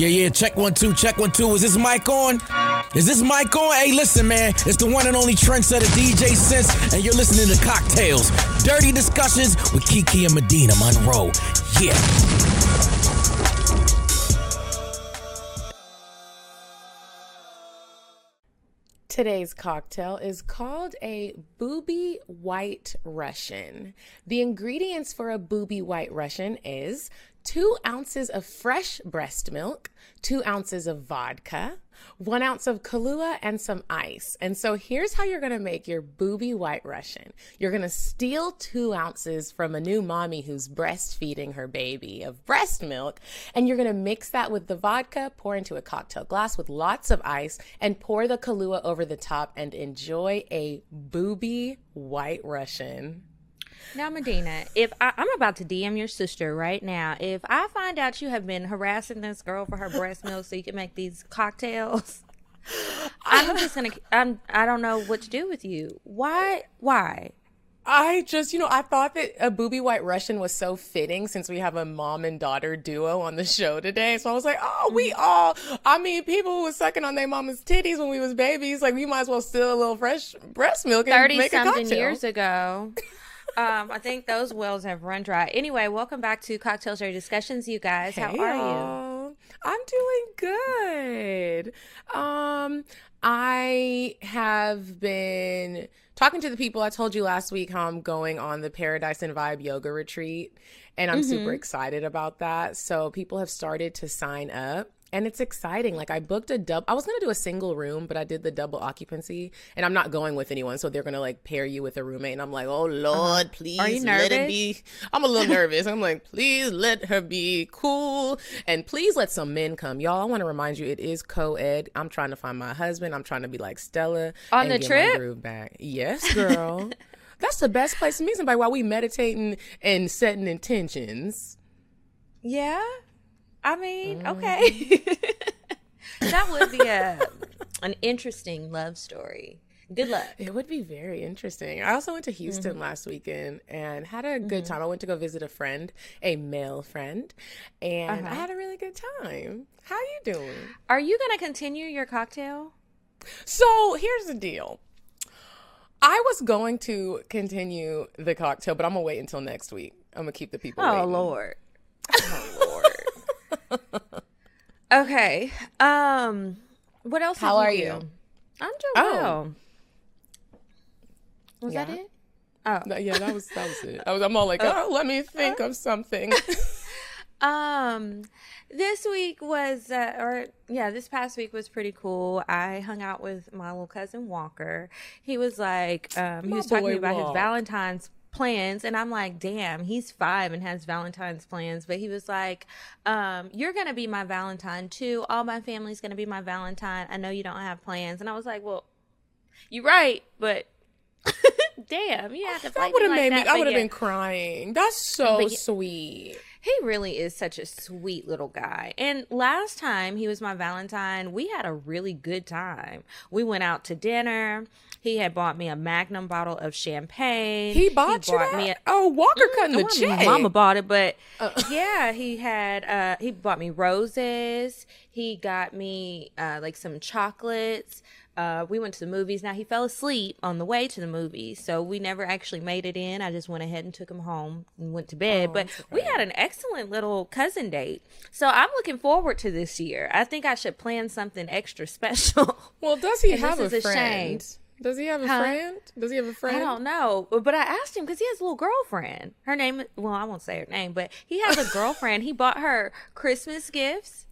Yeah, yeah, check one, two, check one, two. Is this mic on? Is this mic on? Hey, listen, man. It's the one and only trendsetter DJ Sense, and you're listening to Cocktales. Dirty discussions with Kiki and Medinah Monroe. Yeah. Today's cocktail is called a booby white Russian. The ingredients for a booby white Russian is two ounces of fresh breast milk, two ounces of vodka, one ounce of Kahlua, and some ice. And so here's how you're gonna make your booby white Russian. You're gonna steal two ounces from a new mommy who's breastfeeding her baby of breast milk, and you're gonna mix that with the vodka, pour into a cocktail glass with lots of ice, and pour the Kahlua over the top and enjoy a booby white Russian. Now, Medinah, if I, I'm about to DM your sister right now, if I find out you have been harassing this girl for her breast milk so you can make these cocktails, I'm just gonna. I'm. I don't know what to do with you. Why? Why? I just, you know, I thought that a booby white Russian was so fitting since we have a mom and daughter duo on the show today. So I was like, oh, we mm-hmm. all, I mean, people who was sucking on their mama's titties when we was babies, like we might as well steal a little fresh breast milk and 30 make a something cocktail. years ago. um, I think those wells have run dry. Anyway, welcome back to Cocktales Dirty Discussions, you guys. How Hey, are you? y'all. I'm doing good. Um, I have been talking to the people. I told you last week how I'm going on the Paradise and Vibe yoga retreat, and I'm Mm-hmm. super excited about that. So people have started to sign up. And it's exciting. Like I booked a double. I was gonna do a single room, but I did the double occupancy, and I'm not going with anyone. So they're gonna like pair you with a roommate, and I'm like, oh lord, please Uh-huh. Are you let it be I'm a little nervous. I'm like, please let her be cool and please let some men come. Y'all, I want to remind you it is co ed. I'm trying to find my husband. I'm trying to be like Stella. On and the trip? Groove back. Yes, girl. That's the best place to meet somebody while we meditating and setting intentions. Yeah. I mean, Mm-hmm. okay. that would be a an interesting love story. Good luck. It would be very interesting. I also went to Houston Mm-hmm. last weekend and had a good time. I went to go visit a friend, a male friend, and Uh-huh. I had a really good time. How you doing? Are you going to continue your cocktail? So here's the deal. I was going to continue the cocktail, but I'm gonna wait until next week. I'm gonna keep the people. Oh waiting. Lord. Oh Lord. Okay. Um what else How are do? you? I'm doing Oh. well. Was that it? Oh. Yeah, that was that was it. I was. I'm all like, oh, let me think of something. Um, this week was, uh, or yeah, this past week was pretty cool. I hung out with my little cousin Walker. He was like, um, he was talking about his Valentine's plans, and I'm like, damn, he's five and has Valentine's plans. But he was like, um, you're gonna be my Valentine too. All my family's gonna be my Valentine. I know you don't have plans, and I was like, well, you're right, but. Damn, you have to that would have like made me. I would have yeah. been crying. That's so yeah- sweet. He really is such a sweet little guy. And last time he was my Valentine, we had a really good time. We went out to dinner. He had bought me a Magnum bottle of champagne. He bought you that? me a oh, Walker cutting the well, I check. Mama bought it, but yeah, he had uh he bought me roses. He got me uh like some chocolates. Uh, we went to the movies. Now he fell asleep on the way to the movies, so we never actually made it in. I just went ahead and took him home and went to bed. but we had an excellent little cousin date, so I'm looking forward to this year. I think I should plan something extra special. well, does he have a friend? Does he have a Huh? friend? Does he have a friend? I don't know, but I asked him because he has a little girlfriend. Her name, well, I won't say her name, but he has a girlfriend. he bought her Christmas gifts,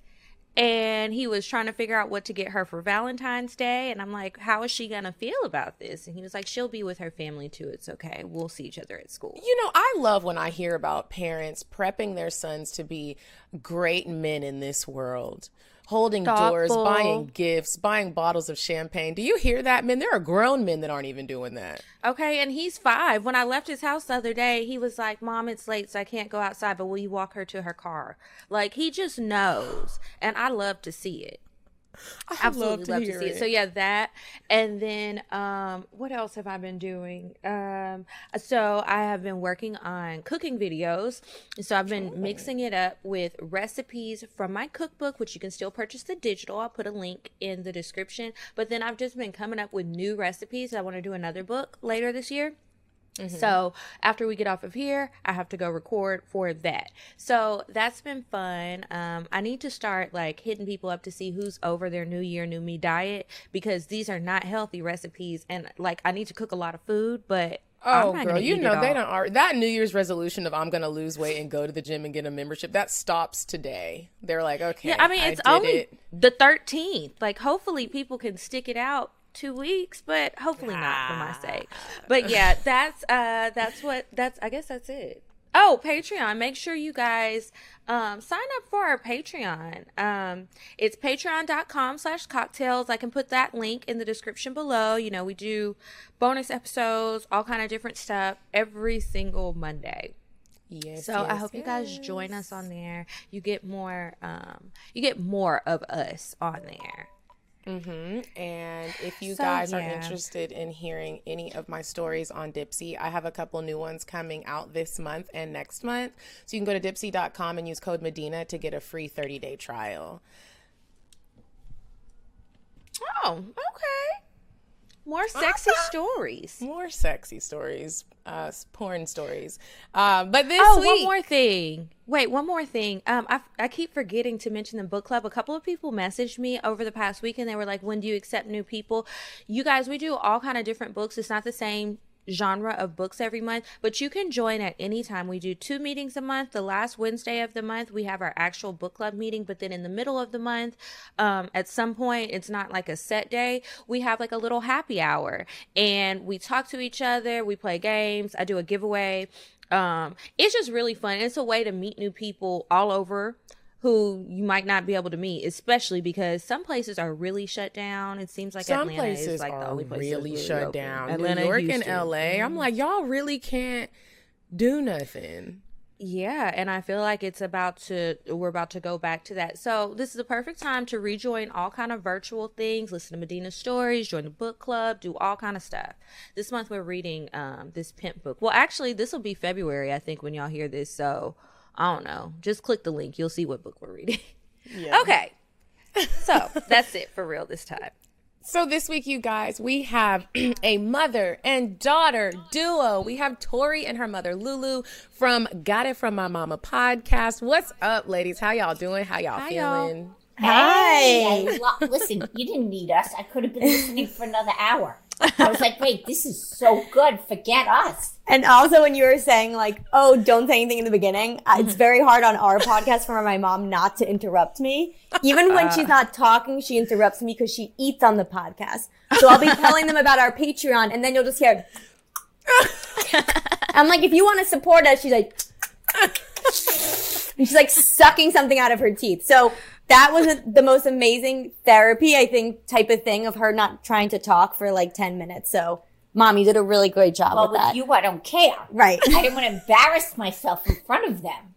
and he was trying to figure out what to get her for Valentine's Day. And I'm like, how is she gonna feel about this? And he was like, she'll be with her family too. It's okay. We'll see each other at school. You know, I love when I hear about parents prepping their sons to be great men in this world. Holding doors, buying gifts, buying bottles of champagne. Do you hear that, men? There are grown men that aren't even doing that. Okay, and he's five. When I left his house the other day, he was like, Mom, it's late, so I can't go outside, but will you walk her to her car? Like, he just knows. And I love to see it. I absolutely to love to, hear see it. it. So yeah, that and then um what else have I been doing? Um so I have been working on cooking videos. So I've been mixing it up with recipes from my cookbook, which you can still purchase the digital. I'll put a link in the description. But then I've just been coming up with new recipes. I want to do another book later this year. So after we get off of here, I have to go record for that. So that's been fun. Um, I need to start like hitting people up to see who's over their New Year, New Me diet because these are not healthy recipes, and like I need to cook a lot of food, but Oh, girl, you know they don't are that New Year's resolution of I'm gonna lose weight and go to the gym and get a membership that stops today. They're like, okay, Yeah, I mean it's did only it. the 13th. Like hopefully people can stick it out two weeks, but hopefully not for my sake. But yeah, that's uh that's what that's I guess that's it. Oh, Patreon. Make sure you guys um, sign up for our Patreon. Um, it's patreon.com slash cocktales. I can put that link in the description below. You know, we do bonus episodes, all kind of different stuff every single Monday. Yes. So I yes, hope you guys join us on there. You get more um you get more of us on there. Mm-hmm. And if you So, guys are interested in hearing any of my stories on Dipsea, I have a couple new ones coming out this month and next month. So you can go to dipsea.com and use code Medinah to get a free 30 day trial. Oh, okay. More sexy stories. More sexy stories, uh, porn stories. Um, but this Oh, week, one more thing. Wait, one more thing. Um, I, I keep forgetting to mention the book club. A couple of people messaged me over the past week, and they were like, "When do you accept new people?" You guys, we do all kind of different books. It's not the same genre of books every month, but you can join at any time. We do two meetings a month. The last Wednesday of the month, we have our actual book club meeting, but then in the middle of the month, um, at some point, it's not like a set day. We have like a little happy hour and we talk to each other. We play games. I do a giveaway. Um, it's just really fun. It's a way to meet new people all over who you might not be able to meet, especially because some places are really shut down. It seems like some Atlanta places is like are the only place really, that's shut open. down. Atlanta, New York Houston. and LA. I'm like, y'all really can't do nothing. Yeah, and I feel like it's about to we're about to go back to that. So this is the perfect time to rejoin all kind of virtual things, listen to Medinah's stories, join the book club, do all kind of stuff. This month we're reading um this pimp book. Well, actually, this will be February, I think, when y'all hear this. So I don't know. Just click the link. You'll see what book we're reading. Yeah. okay. So that's it for real this time. So this week, you guys, we have a mother and daughter duo. We have Tori and her mother Lulu from Got It From My Mama podcast. What's up, ladies? How y'all doing? How y'all Hi, y'all. feeling? Hey, lo- listen, you didn't need us. I could have been listening for another hour. I was like, wait, this is so good. Forget us. And also, when you were saying like, "Oh, don't say anything in the beginning," uh it's very hard on our podcast for my mom not to interrupt me. Even when she's not talking, she interrupts me because she eats on the podcast. So I'll be telling them about our Patreon, and then you'll just hear. I'm like, if you want to support us, she's like, and she's like sucking something out of her teeth. So that was a, the most amazing therapy, I think, type of thing of her not trying to talk for like 10 minutes. So, mom, you did a really great job Well, with with that. you, I don't care. right. I didn't want to embarrass myself in front of them.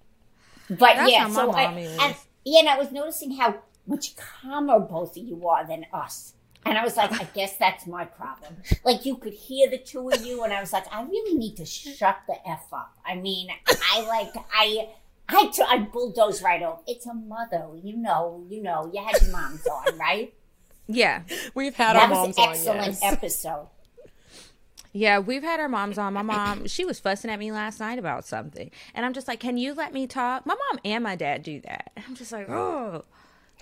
But That's yeah, so I, mommy and, yeah, and I was noticing how much calmer both of you are than us. And I was like, I guess that's my problem. Like you could hear the two of you, and I was like, I really need to shut the f up. I mean, I like I. I, t- I bulldoze right over. It's a mother, you know, you know. You had your moms on, right? Yeah. We've had that our was moms an on. excellent Yes. episode. Yeah, we've had our moms on. My mom, she was fussing at me last night about something. And I'm just like, can you let me talk? My mom and my dad do that. I'm just like, oh,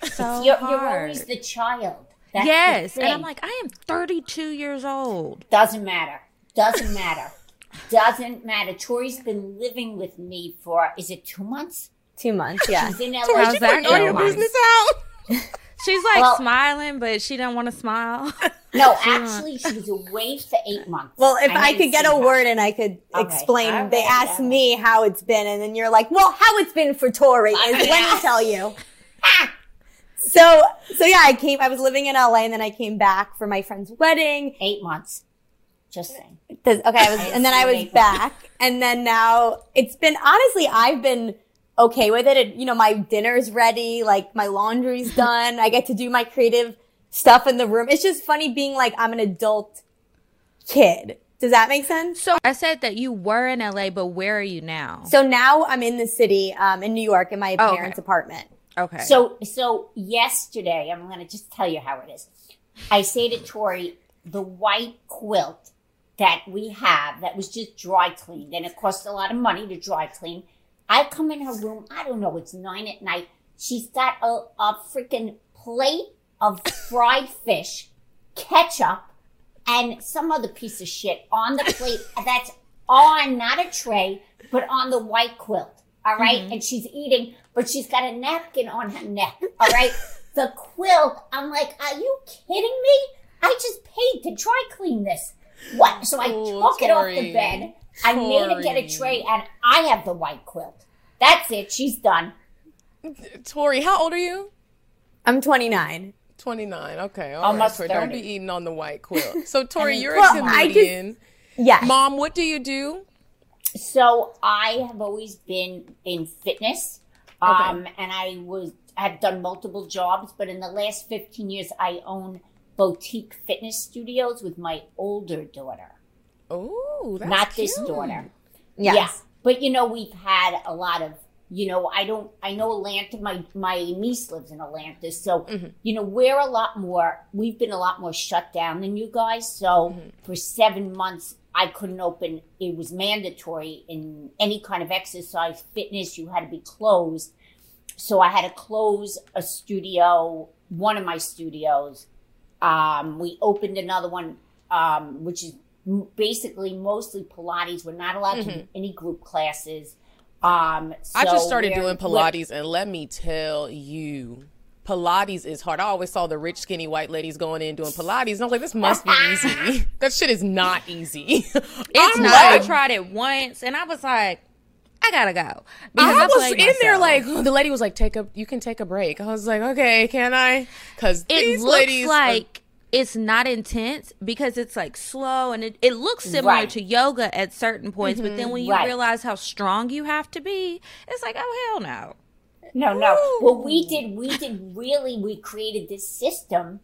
so You're, hard. you're always the child. That's the yes. And I'm like, I am 32 years old. Doesn't matter. Doesn't matter. Doesn't matter. Tori's been living with me for is it two months? Two months, yeah. She's in LA. How's for that eight All your business out. She's like Well- smiling, but she don't want to smile. No, actually, she was away for eight months. Well, if I, didn't could get a her. word and I could All right, explain, all they right, asked all right. me how it's been, and then you're like, "Well, how it's been for Tori is I when I know. tell you." so, so yeah, I came. I was living in LA, and then I came back for my friend's wedding. Eight months. Just saying. Does- Okay, I was, I and then I was see. back, and then now it's been honestly, I've been okay with it. And, you know, my dinner's ready, like my laundry's done. I get to do my creative stuff in the room. It's just funny being like I'm an adult kid. Does that make sense? So I said that you were in LA, but where are you now? So now I'm in the city, um, in New York, in my Oh, okay. parents' apartment. okay. So so yesterday, I'm gonna just tell you how it is. I say to Tori, the white quilt that we have that was just dry cleaned, and it cost a lot of money to dry clean. I come in her room, I don't know, it's nine at night. She's got a, a freaking plate of fried fish, ketchup, and some other piece of shit on the plate that's on not a tray, but on the white quilt. All right? Mm-hmm. And she's eating, but she's got a napkin on her neck. All right. the quilt, I'm like, are you kidding me? I just paid to dry clean this. What? So I Oh, took it off the Tori. bed. I made her get a tray, and I have the white quilt. That's it. She's done. Tori, how old are you? I'm 29. 29. Okay. all right, Almost Tori, Don't be eating on the white quilt. So, Tori, mean, you're well, a I just- comedian. Yes. Mom, what do you do? So I have always been in fitness, um, and I was have done multiple jobs. But in the last fifteen years, I own boutique fitness studios with my older daughter, Oh, that's not this daughter. Yes. Yeah, but you know we've had a lot of you know I don't I know Atlanta. My my niece lives in Atlanta, so mm-hmm. you know we're a lot more. We've been a lot more shut down than you guys. So mm-hmm. for seven months. I couldn't open. It was mandatory in any kind of exercise, fitness. You had to be closed. So I had to close a studio, one of my studios. Um, we opened another one, um, which is basically mostly Pilates. We're not allowed to do any group classes. Um, I just started doing Pilates, and let me tell you, Pilates is hard. I always saw the rich, skinny white ladies going in doing Pilates, and I was like, this must be easy. that shit is not easy. it's I'm not. like- I tried it once, and I was like, I gotta go. I Because was played in there like the lady was like, "Take a, you can take a break." I was like, "Okay, can I?" Because it looks ladies, are- like it's not intense because it's like slow and it, it looks similar Right. to yoga at certain points but then when you Right. realize how strong you have to be it's like oh hell no No, no. Well, we did. We did really. We created this system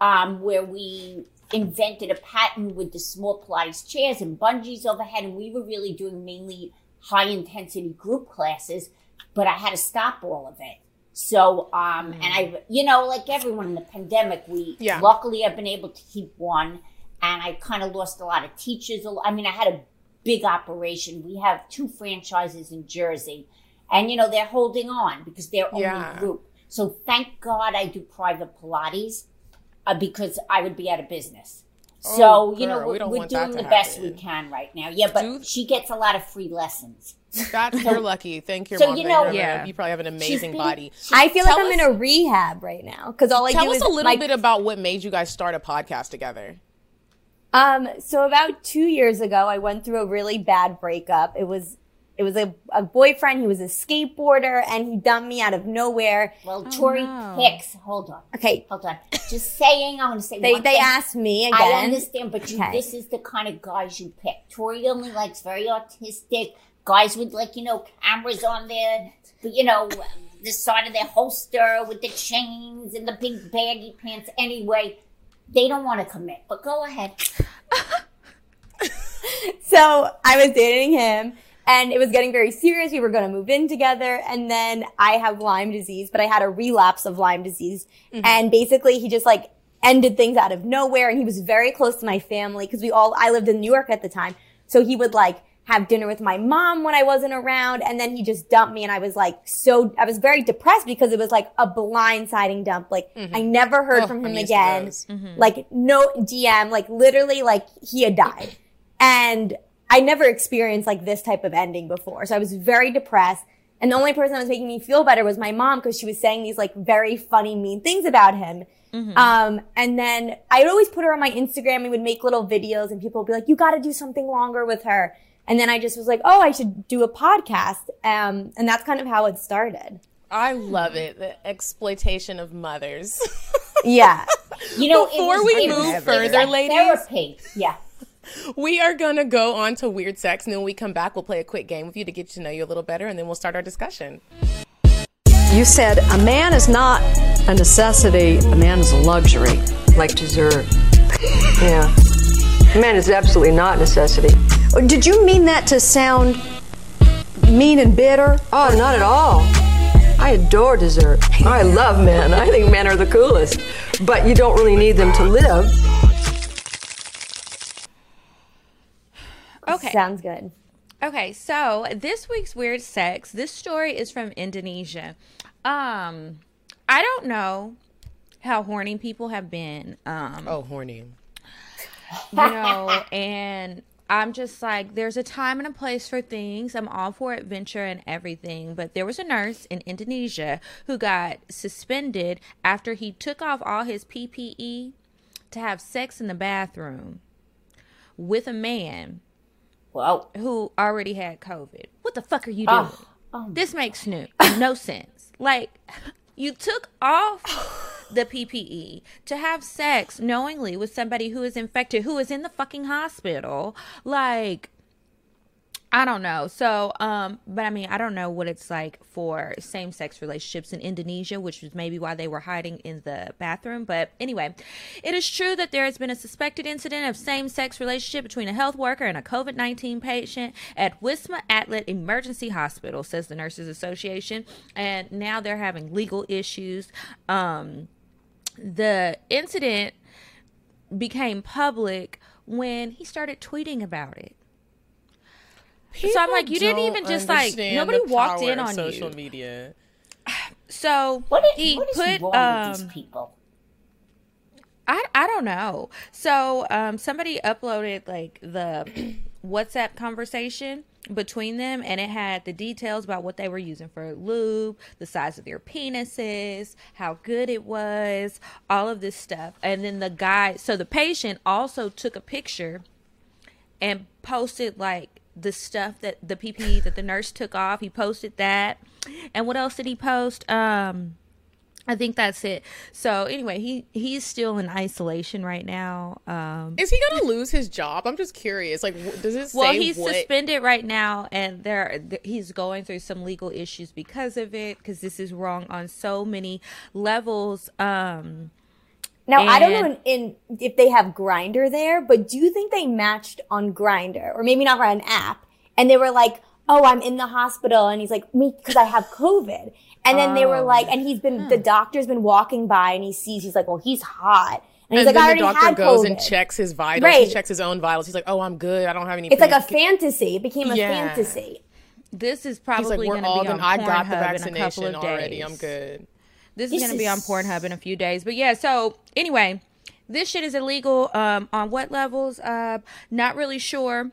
um, where we invented a pattern with the small Pilates chairs and bungees overhead, and we were really doing mainly high intensity group classes. But I had to stop all of it. So, um, and I, you know, like everyone in the pandemic, we Yeah. luckily I've been able to keep one, and I kind of lost a lot of teachers. I mean, I had a big operation. We have two franchises in Jersey, and you know they're holding on because they're only Yeah. group. So thank God I do private Pilates uh, because I would be out of business. So Oh, you know girl, we we're, don't we're doing to the best we can right now. Yeah, but Do- she gets a lot of free lessons. That's you're lucky. Thank your So, mom. you know- you're Yeah. you probably have an amazing been- body. I feel Tell like I'm in a rehab right now because all I Tell do us is a little my- bit about what made you guys start a podcast together. Um, so about two years ago, I went through a really bad breakup. It was, it was a, a boyfriend. He was a skateboarder and he dumped me out of nowhere. Well, oh, Tori no. Hicks, hold on, Okay. hold on. Just saying, I want to say They, they asked me again. I understand, but you, Okay. this is the kind of guys you pick. Tori only likes very autistic guys with like you know cameras on their, you know, the side of their holster with the chains and the big baggy pants. Anyway, they don't want to commit. But go ahead. So I was dating him and it was getting very serious. We were going to move in together. And then I have Lyme disease, but I had a relapse of Lyme disease. And basically he just like ended things out of nowhere. And he was very close to my family because we all, I lived in New York at the time. So he would like have dinner with my mom when I wasn't around. And then he just dumped me. And I was like, so I was very depressed because it was like a blindsiding dump. Like I never heard Oh, from him again. Like no DM, like literally like he had died. And I never experienced like this type of ending before. So I was very depressed. And the only person that was making me feel better was my mom because she was saying these like very funny, mean things about him. Um, and then I would always put her on my Instagram and we would make little videos and people would be like, you got to do something longer with her. And then I just was like, oh, I should do a podcast. Um, and that's kind of how it started. I love it. The exploitation of mothers. Yeah. You know, Before was, we move further, like ladies. therapy. Yeah. We are going to go on to weird sex, and then when we come back, we'll play a quick game with you to get to know you a little better, and then we'll start our discussion. You said a man is not a necessity, a man is a luxury. like dessert. yeah. Man is absolutely not necessity. Oh, did you mean that to sound mean and bitter? Oh, not at all. I adore dessert. I love men. I think men are the coolest. But you don't really need them to live. Okay. Sounds good. Okay, so this week's weird sex. This story is from Indonesia. Um, I don't know how horny people have been. Um, Oh, horny. you know, and I'm just like, there's a time and a place for things. I'm all for adventure and everything. But there was a nurse in Indonesia who got suspended after he took off all his PPE to have sex in the bathroom with a man Well, who already had COVID. What the fuck are you doing? Oh, This makes no, no sense. Like, you took off the PPE to have sex knowingly with somebody who is infected, who is in the fucking hospital. Like, I don't know. So, um, but I mean, I don't know what it's like for same sex relationships in Indonesia, which is maybe why they were hiding in the bathroom. But anyway, it is true that there has been a suspected incident of same sex relationship between a health worker and a COVID 19 patient at Wisma Atlet Emergency Hospital, says the Nurses Association. And now they're having legal issues. Um, the incident became public when he started tweeting about it. So I'm like, you didn't even just, like, nobody walked in of on social you. media. So what is, he what is put wrong um, with these people? I I don't know. So um somebody uploaded like the WhatsApp conversation between them and it had the details about what they were using for lube, the size of their penises, how good it was, all of this stuff. And then the guy so the patient also took a picture and posted like the stuff that the PPE that the nurse took off. He posted that. And what else did he post? Um I think that's it. So anyway, he he's still in isolation right now. Um Is he gonna lose his job? I'm just curious. Like, does it say well, he's what? suspended right now, and there th- he's going through some legal issues because of it. Because this is wrong on so many levels. Um, Now I don't know in, in if they have Grindr there, but do you think they matched on Grindr or maybe not on an app? And they were like, "Oh, I'm in the hospital," and he's like, "Me, because I have COVID." And then they were Oh. like, and he's been the hmm. doctor's been walking by and he sees he's like, "Well, he's hot," and he's and like, "I already the doctor had goes COVID." and checks his vitals. Right. He checks his own vitals. He's like, "Oh, I'm good. I don't have any." it's like a fantasy. It became a Yeah. fantasy. this is He's like, probably "We're going to all be on done. I got the in a couple vaccination of days. already. I'm good." This, This is going to be on Pornhub in a few days. But yeah, so anyway, this shit is illegal. Um, on what levels? Uh, not really sure.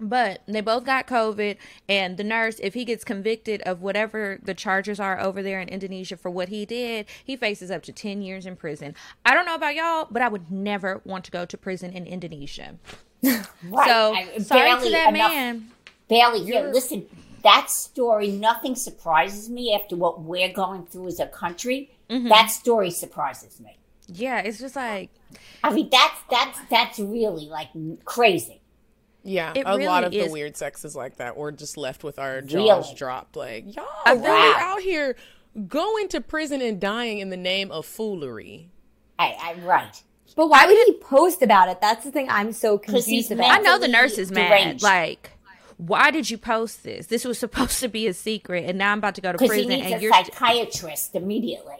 But they both got COVID, and the nurse, if he gets convicted of whatever the charges are over there in Indonesia for what he did, he faces up to 10 years in prison. I don't know about y'all, but I would never want to go to prison in Indonesia. Right. So, I- sorry to that enough- man. Bailey, here, listen, that story, nothing surprises me after what we're going through as a country. Mm-hmm. That story surprises me. Yeah, it's just like, I mean, that's that's that's really like crazy. Yeah, It a lot really of the weird sex is like that. We're just left with our jaws Really? dropped. Like, y'all I really Wow. out here going to prison and dying in the name of foolery. I, I right. But why would he post about it? That's the thing I'm so confused about. I know the mentally nurse is mad. deranged. Like, why did you post this? This was supposed to be a secret, and now I'm about to go to Because he prison, needs and a you're. st- psychiatrist immediately.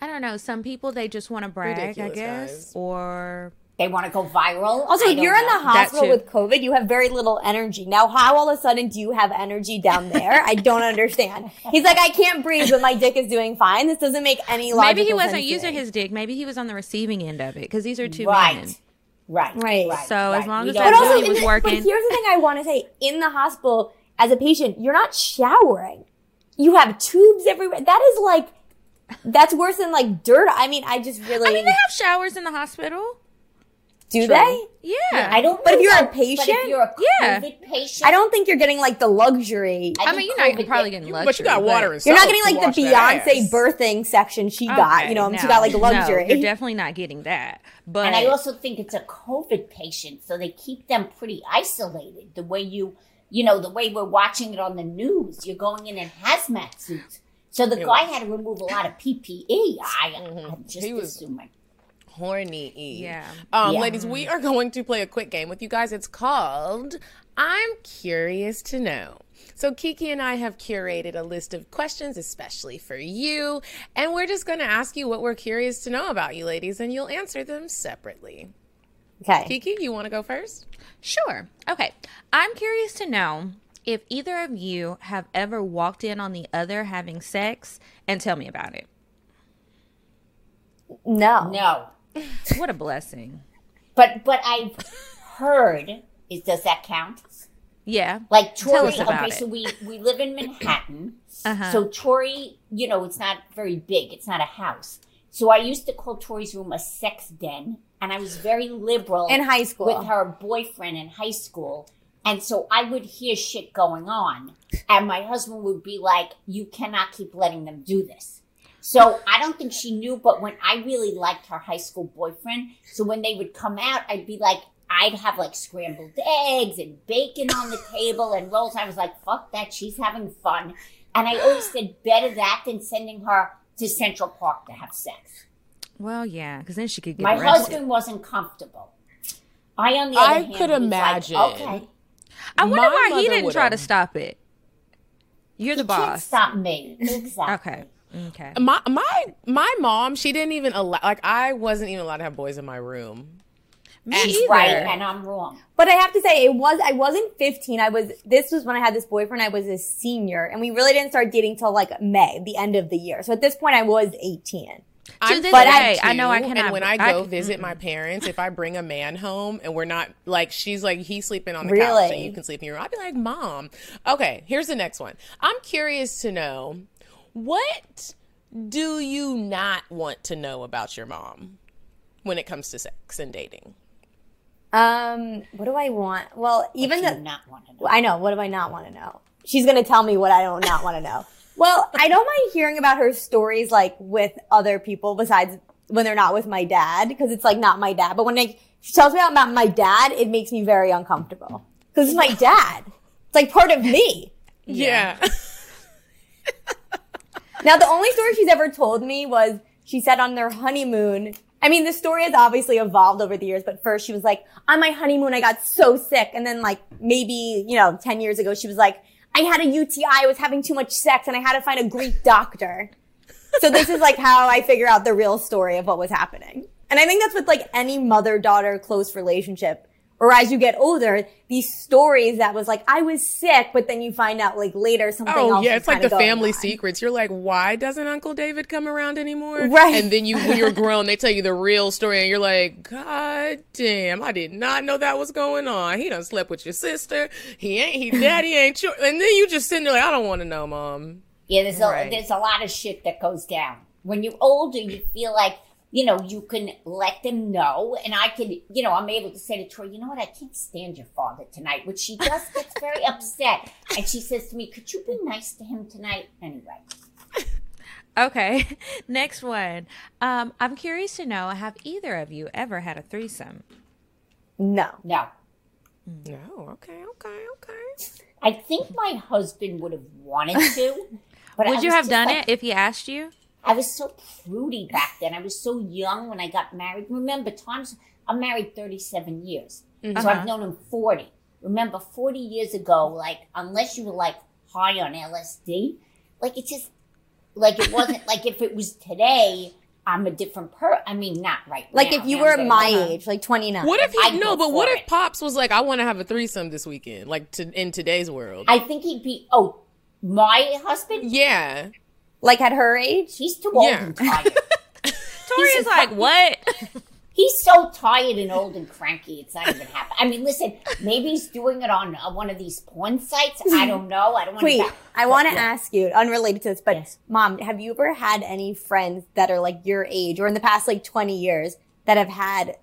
I don't know. Some people they just want to brag, Ridiculous, I guess, guys. or They want to go viral. Also, if you're in the hospital with COVID, you have very little energy. Now, how all of a sudden do you have energy down there? I don't understand. He's like, I can't breathe, but my dick is doing fine. This doesn't make any logical maybe he wasn't sense using his dick. Maybe he was on the receiving end of it because these are two right. men. Right, Right. right. So as long as that But also, was the- working. But here's the thing I want to say: in the hospital, as a patient, you're not showering. You have tubes everywhere. That is like, that's worse than like dirt. I mean, I just really. I mean, they have showers in the hospital. Do they? Yeah. I don't. But if you're a that, but patient? if you're a Yeah. Patient, I don't think you're getting like the luxury. I mean, think you're not COVID probably did- getting luxury. But you got water and You're not getting like the Beyonce birthing section she got. You know, um, she got like no, luxury. you're definitely not getting that. But And I also think it's a COVID patient, so they keep them pretty isolated. The way you, you know, the way we're watching it on the news, you're going in in hazmat suits. So the guy had to remove a lot of PPE. I, I'm just He was- assuming. Horny. Yeah. Um, Yeah. Ladies, we are going to play a quick game with you guys. It's called I'm Curious to Know. So, Kiki and I have curated a list of questions, especially for you. And we're just going to ask you what we're curious to know about you, ladies, and you'll answer them separately. okay. Kiki, you want to go first? Sure. Okay. I'm curious to know if either of you have ever walked in on the other having sex and tell me about it. No. No, What a blessing. but but I've heard. Is does that count? Yeah. Like Tori, us about okay, it. so we we live in Manhattan. Uh-huh. So Tori, you know, it's not very big. It's not a house. So I used to call Tori's room a sex den, and I was very liberal In high school. with her boyfriend in high school. And so I would hear shit going on, and my husband would be like, "You cannot keep letting them do this." So I don't think she knew, but when I really liked her high school boyfriend, so when they would come out, I'd be like, I'd have like scrambled eggs and bacon on the table and rolls. I was like, fuck that, she's having fun. And I always said, better that than sending her to Central Park to have sex. Well, yeah, because then she could get My arrested. husband wasn't comfortable. I, on the other I hand, could imagine. Like, okay, I wonder My why he didn't try would've- to stop it. You're the you can't boss. stop me. Exactly. Okay. Okay. My my my mom, she didn't even allow like I wasn't even allowed to have boys in my room. Me She's either. right, and I'm wrong. But I have to say, it was I wasn't 15. I was. This was when I had this boyfriend. I was a senior, and we really didn't start dating till like May, the end of the year. So at this point, I was 18. I'm this but day, I know I too, cannot- And when I I go c- visit my parents, if I bring a man home and we're not like she's like he's sleeping on the couch and you can sleep in your room, I'd be like, Mom. Okay, here's the next one. I'm curious to know what do you not want to know about your mom when it comes to sex and dating? Um, what do I want? Well, even Do you the not want to know. I know. What do I not want to know? She's going to tell me what I don't not want to know. Well, I don't mind hearing about her stories like with other people besides when they're not with my dad because it's like not my dad. But when they, she tells me about my dad, it makes me very uncomfortable because it's my dad. It's like part of me. Yeah. Now, the only story she's ever told me was she said on their honeymoon. I mean, the story has obviously evolved over the years, but first she was like, on my honeymoon, I got so sick. And then like maybe, you know, 10 years ago, she was like, I had a UTI. I was having too much sex and I had to find a Greek doctor. So this is like how I figure out the real story of what was happening. And I think that's with like any mother-daughter close relationship. Or as you get older, these stories that was like, I was sick, but then you find out like later something Oh else. yeah, it's like the family on. secrets. You're like, why doesn't Uncle David come around anymore? Right. And then you, when you're grown, they tell you the real story, and you're like, God damn, I did not know that was going on. He done slept with your sister. He ain't. He daddy ain't. Sure. And then you just sitting there like, I don't want to know, mom. Yeah, there's a there's a lot of shit that goes down. When you're older, you feel like you know you can let them know, and I can, you know, I'm able to say to Tori, you know what, I can't stand your father tonight, which she just gets very upset, and she says to me, "Could you be nice to him tonight?" Anyway, Okay. Next one. Um, I'm curious to know have either of you ever had a threesome? No. no, No. Okay. Okay. Okay. I think my husband would have wanted to, but I Would you have done like- it if he asked you? I was so prudy back then. I was so young when I got married. Remember, times I'm married 37 years, so Uh-huh. I've known him 40. Remember, 40 years ago, like unless you were like high on LSD, like it just like it wasn't like if it was today, I'm a different per. I mean, not right. Like now. if you were I'm my getting- age, like 29. What if he? I'd no, but what for if it. pops was like, I want to have a threesome this weekend, like to in today's world? I think he'd be. Oh, my husband. yeah. Like at her age? He's too old Yeah. and tired. Tori is like, what? He's so tired and old and cranky. It's not even happening. I mean, listen, maybe he's doing it on uh, one of these porn sites. I don't know. I don't want Wait, to. I want to yeah. ask you, unrelated to this, but Yes. mom, have you ever had any friends that are like your age or in the past like 20 years that have had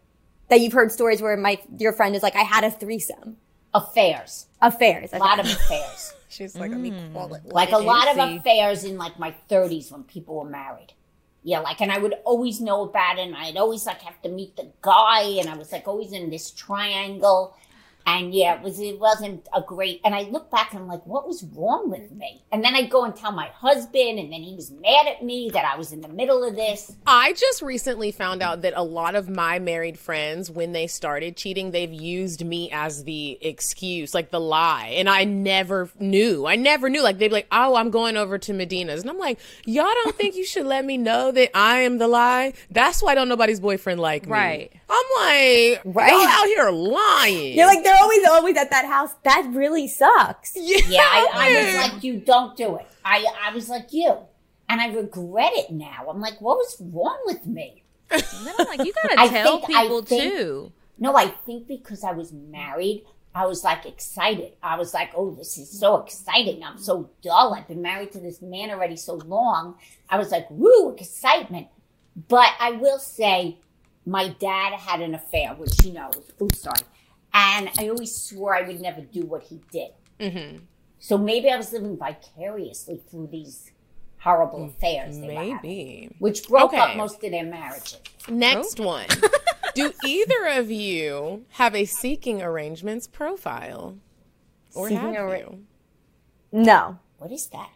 that you've heard stories where my your friend is like, I had a threesome. Affairs. Affairs. A lot of affairs. She's like, let me mm. call it. like a lot of affairs in like my 30s when people were married. Yeah, like, and I would always know about it, and I'd always like have to meet the guy, and I was like always in this triangle. And yeah, it was it wasn't a great. And I look back and I'm like, what was wrong with me? And then I go and tell my husband, and then he was mad at me that I was in the middle of this. I just recently found out that a lot of my married friends, when they started cheating, they've used me as the excuse, like the lie. And I never knew. I never knew. Like, they'd be like, oh, I'm going over to Medinah's. And I'm like, y'all don't think you should let me know that I am the lie? That's why don't nobody's boyfriend like me. Right. I'm like, Right. y'all out here lying. You're like, they're always always at that house. That really sucks. yeah, Yeah, I, I was like, you don't do it. I I was like you, and I regret it now. I'm like, what was wrong with me? Then I'm like, you gotta I tell think- people think- too. No, I think because I was married, I was like excited. I was like, oh, this is so exciting. I'm so dull. I've been married to this man already so long. I was like, woo, excitement. But I will say, my dad had an affair, which you know, ooh, sorry. And I always swore I would never do what he did. Mm-hmm. So maybe I was living vicariously through these horrible affairs they were having, Maybe. which broke Okay. up most of their marriages. Next one. Do either of you have a seeking arrangements profile? Or Seeking have arra- you? No. What is that?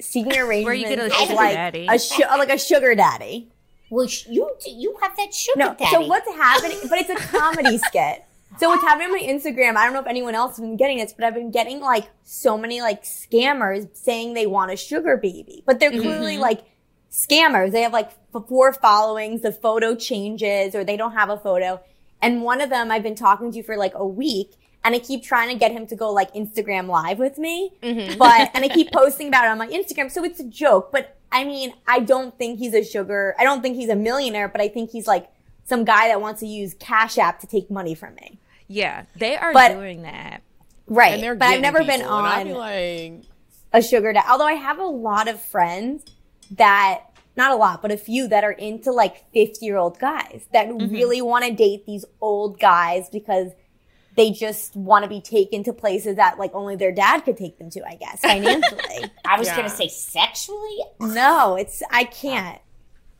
Seeking Where arrangements you get a sugar like daddy. a su- like a sugar daddy. Well, you you have that sugar No. daddy. So what's happening? But it's a comedy skit. So what's happening on my Instagram? I don't know if anyone else has been getting this, but I've been getting like so many like scammers saying they want a sugar baby, but they're clearly mm-hmm. like scammers. They have like four followings. The photo changes, or they don't have a photo. And one of them I've been talking to for like a week, and I keep trying to get him to go like Instagram live with me, mm-hmm. but and I keep posting about it on my Instagram. So it's a joke, but I mean, I don't think he's a sugar. I don't think he's a millionaire, but I think he's like some guy that wants to use Cash App to take money from me. Yeah, they are But- doing that. Right. And but I've never been people, and I'd be on like, a sugar daddy. Although I have a lot of friends that, not a lot, but a few that are into like 50 year old guys that Mm-hmm. really want to date these old guys because they just want to be taken to places that like only their dad could take them to, I guess, financially. I was Yeah. gonna say sexually. no, it's, I can't.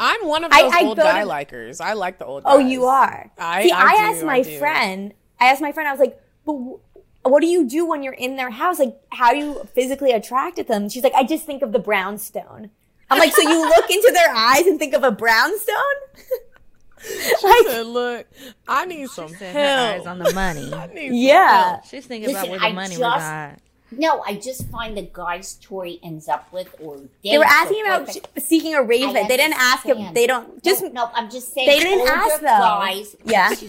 I'm one of those I old go guy to- likers. I like the old Oh, guys. you are. I- See, I I, do, asked I my do. friend. I asked my friend. I was like, "But wh- what do you do when you're in their house? Like, how do you physically attract to them?" She's like, "I just think of the brownstone." I'm like, "So you look into their eyes and think of a brownstone?" I said, look, I need some Set her eyes on the money. I need some Yeah. help. She's thinking about Listen, where the I money just- resides. No, I just find the guys Tori ends up with, or They were dates or asking about boyfriend- sh- seeking a arrangement. They didn't ask if they don't just. no, no, I'm just saying. They didn't older ask, though. Guys, Yeah. me,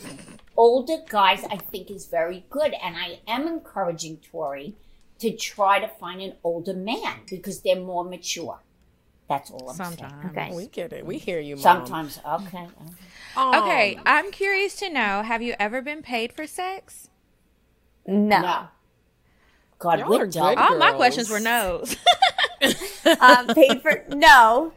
older guys, I think is very good, and I am encouraging Tori to try to find an older man because they're more mature. That's all I'm saying. Sometimes. Okay. We get it. We hear you, mom. Sometimes, okay. Um, Okay, I'm curious to know: Have you ever been paid for sex? No. No. God, Y'all we're dumb. good. All my questions were no's. um, paid for no.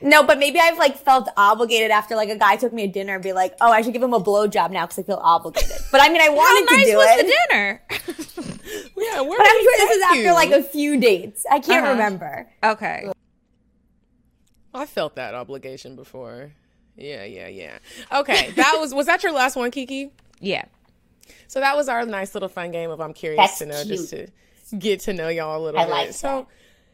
No, but maybe I've like felt obligated after like a guy took me to dinner and be like, oh, I should give him a blowjob now because I feel obligated. But I mean, I How wanted nice to do was it. the dinner? Yeah, where But I'm sure this is after you? like a few dates. I can't Uh-huh. remember. okay. I felt that obligation before. Yeah, yeah, yeah. Okay, that was was that your last one, Kiki? Yeah. So that was our nice little fun game of I'm curious That's to know, just to get to know y'all a little I bit. like so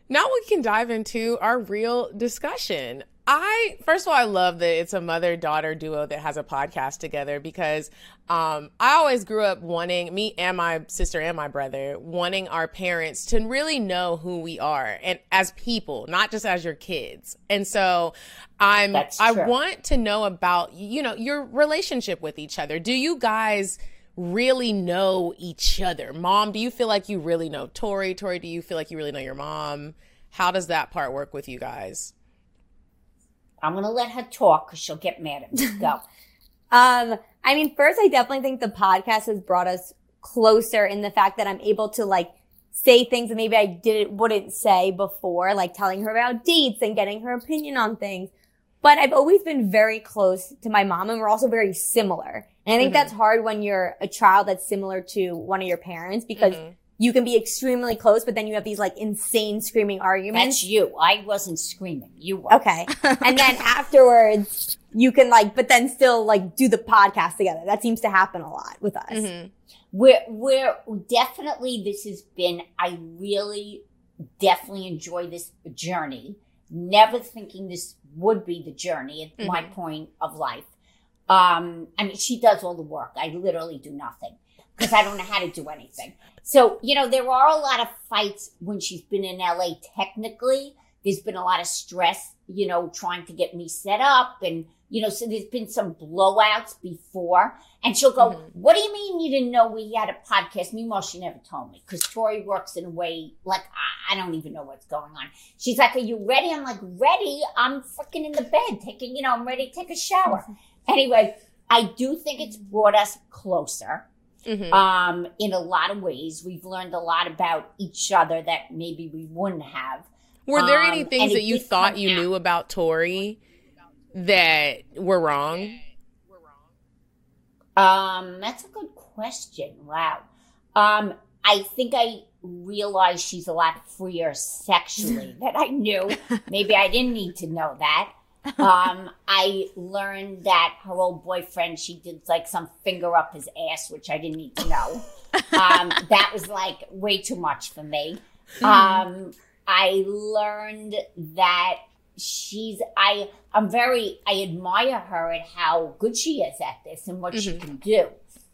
now we can dive into our real discussion. I first of all, I love that it's a mother daughter duo that has a podcast together because um, I always grew up wanting me and my sister and my brother wanting our parents to really know who we are and as people, not just as your kids. And so I'm I want to know about you know your relationship with each other. Do you guys really know each other? Mom, do you feel like you really know Tori? Tori, do you feel like you really know your mom? How does that part work with you guys? I'm going to let her talk because she'll get mad at me. Go. Um, I mean, first, I definitely think the podcast has brought us closer in the fact that I'm able to like say things that maybe I didn't wouldn't say before, like telling her about dates and getting her opinion on things. But I've always been very close to my mom and we're also very similar. And I think mm-hmm. that's hard when you're a child that's similar to one of your parents because mm-hmm. you can be extremely close, but then you have these like insane screaming arguments. That's you. I wasn't screaming. You were. Okay. and then afterwards, you can like, but then still like do the podcast together. That seems to happen a lot with us. Mm-hmm. We're, we're definitely, this has been, I really definitely enjoy this journey. Never thinking this would be the journey at my point of life. Um, I mean, she does all the work. I literally do nothing because I don't know how to do anything. So, you know, there are a lot of fights when she's been in LA technically. There's been a lot of stress, you know, trying to get me set up and, you know, so there's been some blowouts before. And she'll go, what do you mean you didn't know we had a podcast? Meanwhile, she never told me because Tori works in a way like I, I don't even know what's going on. She's like, are you ready? I'm like, ready? I'm freaking in the bed taking, you know, I'm ready to take a shower. Anyway, I do think it's brought us closer. Um, in a lot of ways, we've learned a lot about each other that maybe we wouldn't have. Were there Um, any things that you thought you out. knew about Tori that were wrong? Um, that's a good question. Wow. Um, I think I realized she's a lot freer sexually than I knew. Maybe I didn't need to know that. Um, I learned that her old boyfriend, she did like some finger up his ass, which I didn't need to know. Um, that was like way too much for me. Um, I learned that she's I I'm very I admire her at how good she is at this and what she can do.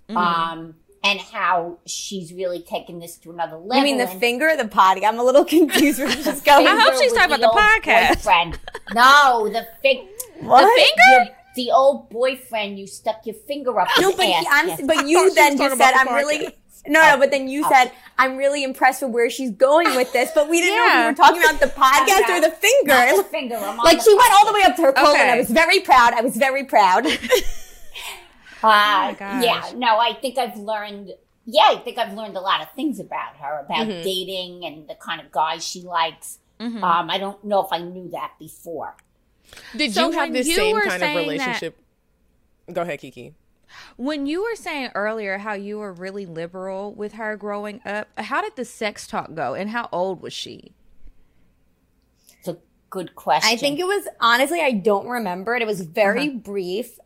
Um and how she's really taken this to another level. You mean the and finger or the potty? I'm a little confused where this is going. I hope she's with talking about the old podcast. Boyfriend. No, the fig What? the finger the old boyfriend you stuck your finger up No, his but, he, ass. I'm, Yes. but you then talking just said, the I'm really. Podcast. No, no, but then you said, I'm really impressed with where she's going with this, but we didn't know if we were talking about the podcast or the Not the finger. finger. I'm on Like the she went all the way up to her colon. Okay. I was very proud. I was very proud. Uh, gosh. yeah, no, I think I've learned. Yeah, I think I've learned a lot of things about her, about dating and the kind of guys she likes. Um, I don't know if I knew that before. Did So you have when this same kind of saying that- relationship? Go ahead, Kiki. When you were saying earlier how you were really liberal with her growing up, how did the sex talk go and how old was she? It's a good question. I think it was honestly, I don't remember it. It was very uh-huh. brief.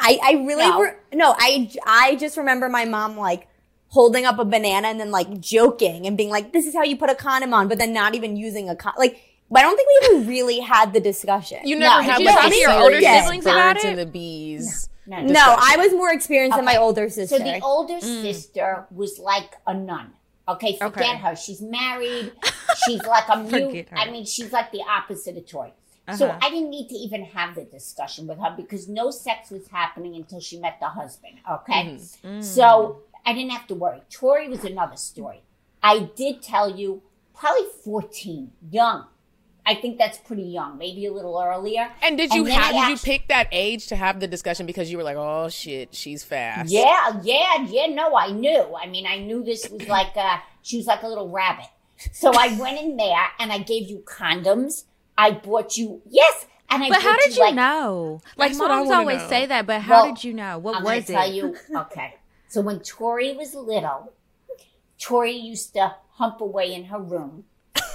I, I really No. re- no, I I just remember my mom like holding up a banana and then like joking and being like, "This is how you put a condom on," but then not even using a con. Like, I don't think we even really had the discussion. You never did had you like talk a to your older siblings about birds it? and the bees. No, no, I was more experienced than my older sister. So the older mm. sister was like a nun. Okay, forget Okay. her. She's married. She's like a mute. I mean, she's like the opposite of Tori. So Uh-huh. I didn't need to even have the discussion with her because no sex was happening until she met the husband. Okay, mm-hmm. mm. so I didn't have to worry. Tori was another story. I did tell you, probably fourteen, young. I think that's pretty young, maybe a little earlier. And did you then have? I Did you pick that age to have the discussion because you were like, "Oh shit, she's fast." Yeah, yeah, yeah. No, I knew. I mean, I knew this was like uh she was like a little rabbit. So I went in there and I gave you condoms. I bought you yes, and I. But how did you like, know? Like That's what I moms always know. say that, but how Well, did you know? What I'm going was to it? tell you. Okay, so when Tori was little, Tori used to hump away in her room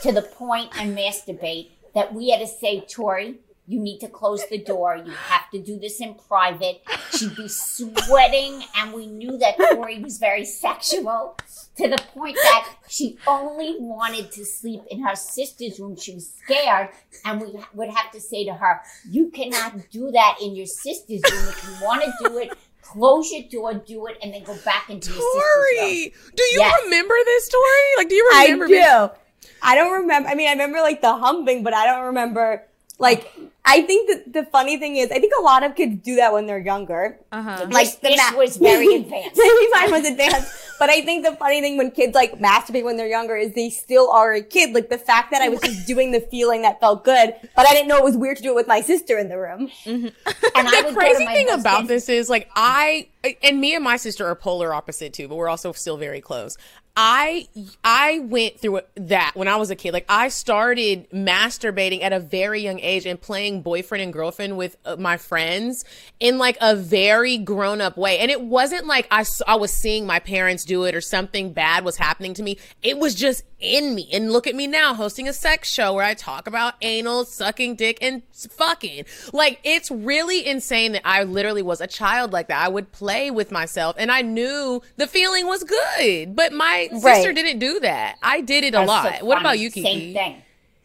to the point and masturbate that we had to say, Tori, you need to close the door. You have to do this in private. She'd be sweating, and we knew that Tori was very sexual to the point that she only wanted to sleep in her sister's room. She was scared, and we would have to say to her, You cannot do that in your sister's room. If you want to do it, close your door, do it, and then go back into your sister's room. Tori, do you Yes. remember this Tori? Like, do you remember? I remember? do. being- I don't remember. I mean, I remember like the humping, but I don't remember. Like, I think that the funny thing is, I think a lot of kids do that when they're younger. Uh-huh. Like this ma- was very advanced. Maybe mine was advanced. But I think the funny thing when kids like masturbate when they're younger is they still are a kid. Like the fact that I was just doing the feeling that felt good, but I didn't know it was weird to do it with my sister in the room. And I the would crazy thing husband- about this is like I and me and my sister are polar opposite too, but we're also still very close. I I went through that when I was a kid. Like I started masturbating at a very young age and playing boyfriend and girlfriend with uh, my friends in like a very grown up way. And it wasn't like I I was seeing my parents do it or something bad was happening to me. It was just in me. And look at me now hosting a sex show where I talk about anal, sucking dick and fucking. Like it's really insane that I literally was a child like that. I would play with myself and I knew the feeling was good. But my sister Right. didn't do that. I did it a That's so lot. what about you, Kiki? Same thing.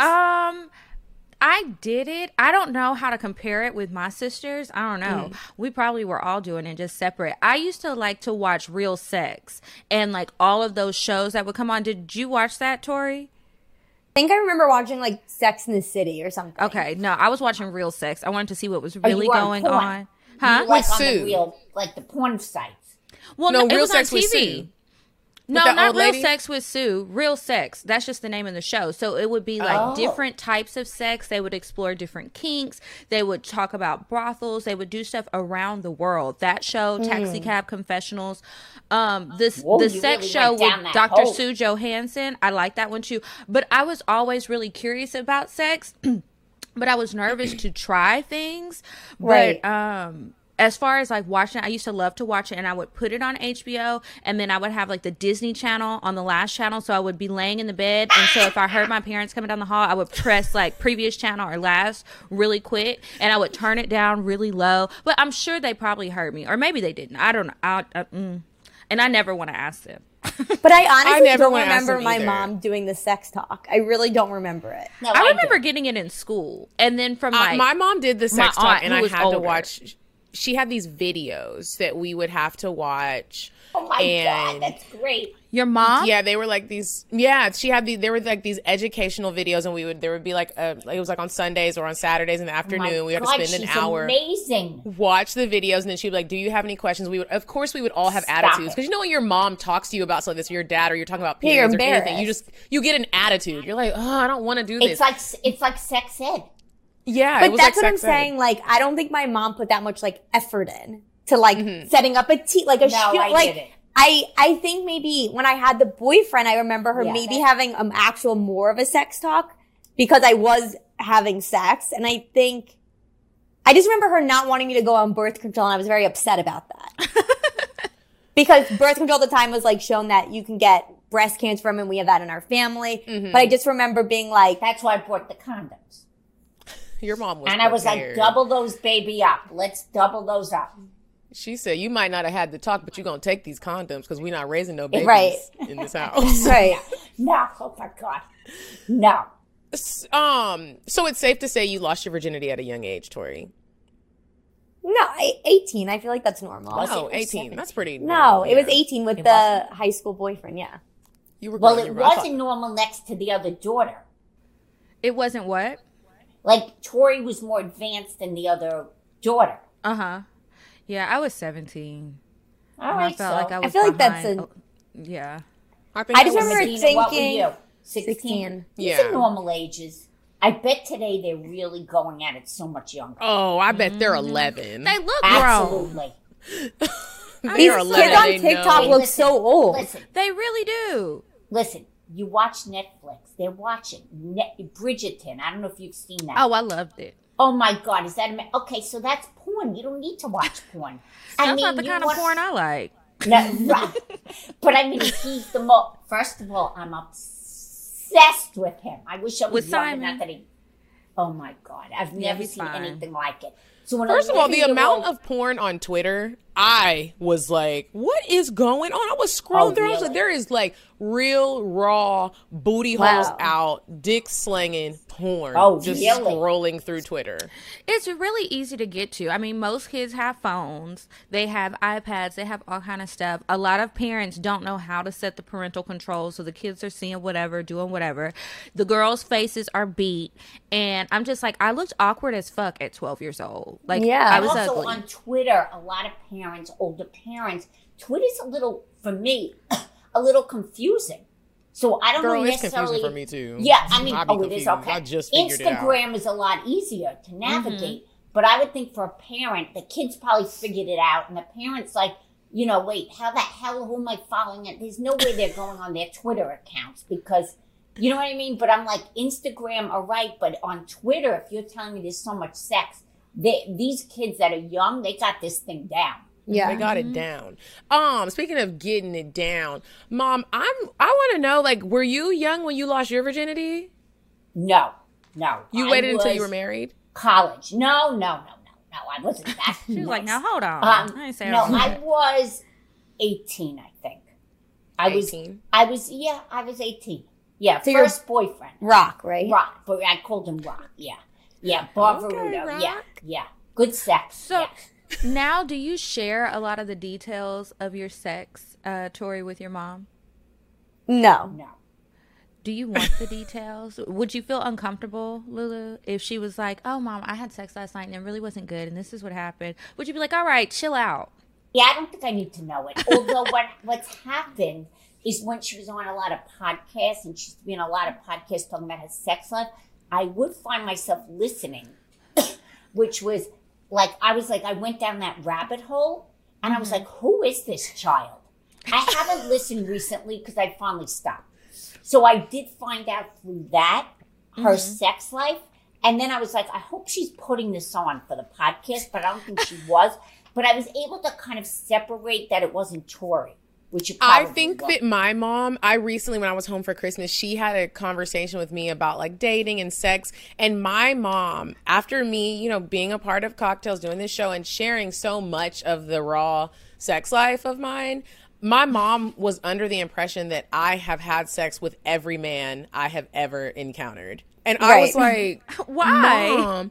Um, I did it. I don't know how to compare it with my sisters. I don't know. We probably were all doing it just separate. I used to like to watch Real Sex and like all of those shows that would come on. Did you watch that, Tori? I think I remember watching like Sex in the City or something. Okay, no, I was watching Real Sex. I wanted to see what was really you on going porn? on. Huh? You like on Sue. the real, like the porn sites. Well, No, no, it Real was Sex on with TV. No, not real sex with Sue. Real sex. That's just the name of the show. So it would be like Oh. different types of sex. They would explore different kinks. They would talk about brothels. They would do stuff around the world. That show, Taxi Cab Confessionals. Um, this Whoa, the sex really show with Dr. hole. Sue Johanson. I like that one too. But I was always really curious about sex. but I was nervous to try things. But Right. um as far as like watching I used to love to watch it and I would put it on HBO and then I would have like the Disney channel on the last channel so I would be laying in the bed and so if I heard my parents coming down the hall I would press like previous channel or last really quick and I would turn it down really low but I'm sure they probably heard me or maybe they didn't I don't know I, I, mm. and I never want to ask them But I honestly never don't remember my either. mom doing the sex talk. I really don't remember it. No, I do. remember getting it in school and then from Uh, like my mom did the sex talk, aunt, and I had older. to watch. She had these videos that we would have to watch. Oh my and- god, that's great. your mom Yeah, they were like these. Yeah, she had the. There were like these educational videos, and we would. There would be like a. It was like on Sundays or on Saturdays in the Oh afternoon. we had to spend an hour. Amazing. Watch the videos, and then she'd be like, "Do you have any questions?" We would, of course, we would all have Stop attitudes because you know when your mom talks to you about something, this, or your dad, or you're talking about Yeah, you're periods or anything, you just you get an attitude. You're like, "Oh, I don't want to do this." It's like it's like sex ed. Yeah, it But was that's like what I'm ed. saying. Like, I don't think my mom put that much like effort in to like mm-hmm. setting up a tea, like a No, shoot. I like, didn't. I I think maybe when I had the boyfriend, I remember her Yeah, maybe that- having an actual more of a sex talk because I was having sex, and I think I just remember her not wanting me to go on birth control, and I was very upset about that because birth control at the time was like shown that you can get breast cancer from, and we have that in our family. Mm-hmm. But I just remember being like, That's why I bought the condoms. Your mom was, And I was like, double those baby up. Let's double those up. She said, "You might not have had the talk, but you're gonna take these condoms because we're not raising no babies Right. in this house." right. No, oh my god. No. Um, so it's safe to say you lost your virginity at a young age, Tori. No, I, 18. I feel like that's normal. Was Oh, 18. 17? That's pretty. No, normal, it was 18 with It the wasn't? high school boyfriend. Yeah. You were Well, it you were- I thought- wasn't normal next to the other daughter. it wasn't what Like Tori was more advanced than the other daughter. uh-huh yeah I was 17 All And right, I felt so like I was feel like that's behind- a- oh, yeah I, I just remember Medinah, what were thinking- you? 16. 16. These Yeah. are normal ages. I bet today they're really going at it so much younger. Oh, I bet they're 11. they look Absolutely. They're These 11. kids on TikTok look so old. Listen, they really do listen. You watch Netflix. They're watching Net- Bridgerton. I don't know if you've seen that. oh I loved it Oh my God, is that okay? So that's porn. You don't need to watch porn. I that's mean, not the kind of porn I like No, right. But I mean, he's the most. First of all, I'm obsessed with him. I wish I was With Simon? enough that he. Oh my God, I've never seen fine. anything like it. So when First of all, the 11-year-old amount of porn on Twitter, I was like, what is going on? I was scrolling Oh, through. I was like, there is like real, raw booty Wow. holes out, dick slinging porn. Oh, just really? scrolling through Twitter. It's really easy to get to. I mean, most kids have phones. They have iPads. They have all kind of stuff. A lot of parents don't know how to set the parental controls, so the kids are seeing whatever, doing whatever. The girls' faces are beat, and I'm just like, I looked awkward as fuck at 12 years old. Like, Yeah. I And was also ugly. on Twitter, a lot of parents, older parents, Twitter's a little, for me, a little confusing. So I don't Girl, know it's necessarily. confusing for me too. Yeah, I mean, oh, it is okay. I just figured it out. Instagram is a lot easier to mm-hmm. navigate, but I would think for a parent, the kids probably figured it out, and the parents like, you know, wait, how the hell, who am I following? It? There's no way they're going on their Twitter accounts because, you know what I mean? But I'm like, Instagram, all right, but on Twitter, if you're telling me there's so much sex, they, these kids that are young, they got this thing down. Yeah. They got it down. Um, speaking of getting it down, mom, I'm I want to know like were you young when you lost your virginity? No. No. You waited until you were married? College. No, no, no, no. No, I wasn't that. she was like, now hold on. Um, I say no, I was 18, I think. I 18? was I was yeah, I was 18. Yeah, so first boyfriend. Rock, right? Rock. But I called him Rock. Yeah. Yeah, Barbarudo. Okay, yeah. Yeah. Good sex. So yeah. Now do you share a lot of the details of your sex, uh, Tori, with your mom? No. No. Do you want the details? Would you feel uncomfortable, Lulu, if she was like, "Oh, mom, I had sex last night and it really wasn't good, and this is what happened"? Would you be like, "All right, chill out"? Yeah, I don't think I need to know it. Although what what's happened is when she was on a lot of podcasts and she's been a lot of podcasts talking about her sex life, I would find myself listening, which was like I was like I went down that rabbit hole and. I was mm-hmm. like, who is this child? I haven't listened recently because I finally stopped. So I did find out through that her mm-hmm. sex life. And then I was like, I hope she's putting this on for the podcast, but I don't think she was. But I was able to kind of separate that it wasn't Tori. Which I think was. that my mom, I recently, when I was home for Christmas, she had a conversation with me about like dating and sex. And my mom, after me, you know, being a part of Cocktales, doing this show and sharing so much of the raw sex life of mine, my mom was under the impression that I have had sex with every man I have ever encountered. And right. I was like, why? Mom,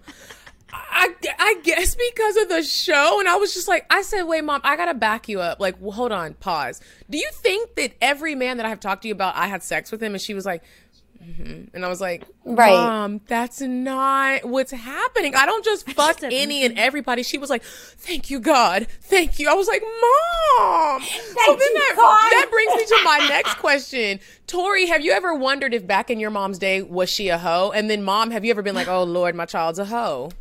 I, I guess because of the show. And I was just like, I said, wait, mom, I got to back you up. Like, well, hold on, pause. Do you think that every man that I have talked to you about, I had sex with him? And she was like, Mm-hmm. And I was like, right. Mom, that's not what's happening. I don't just fuck any and everybody. She was like, Thank you, God. Thank you. I was like, Mom. Thank so then that, that brings me to my next question. Tori, have you ever wondered if back in your mom's day, was she a hoe? And then, Mom, have you ever been like, Oh, Lord, my child's a hoe?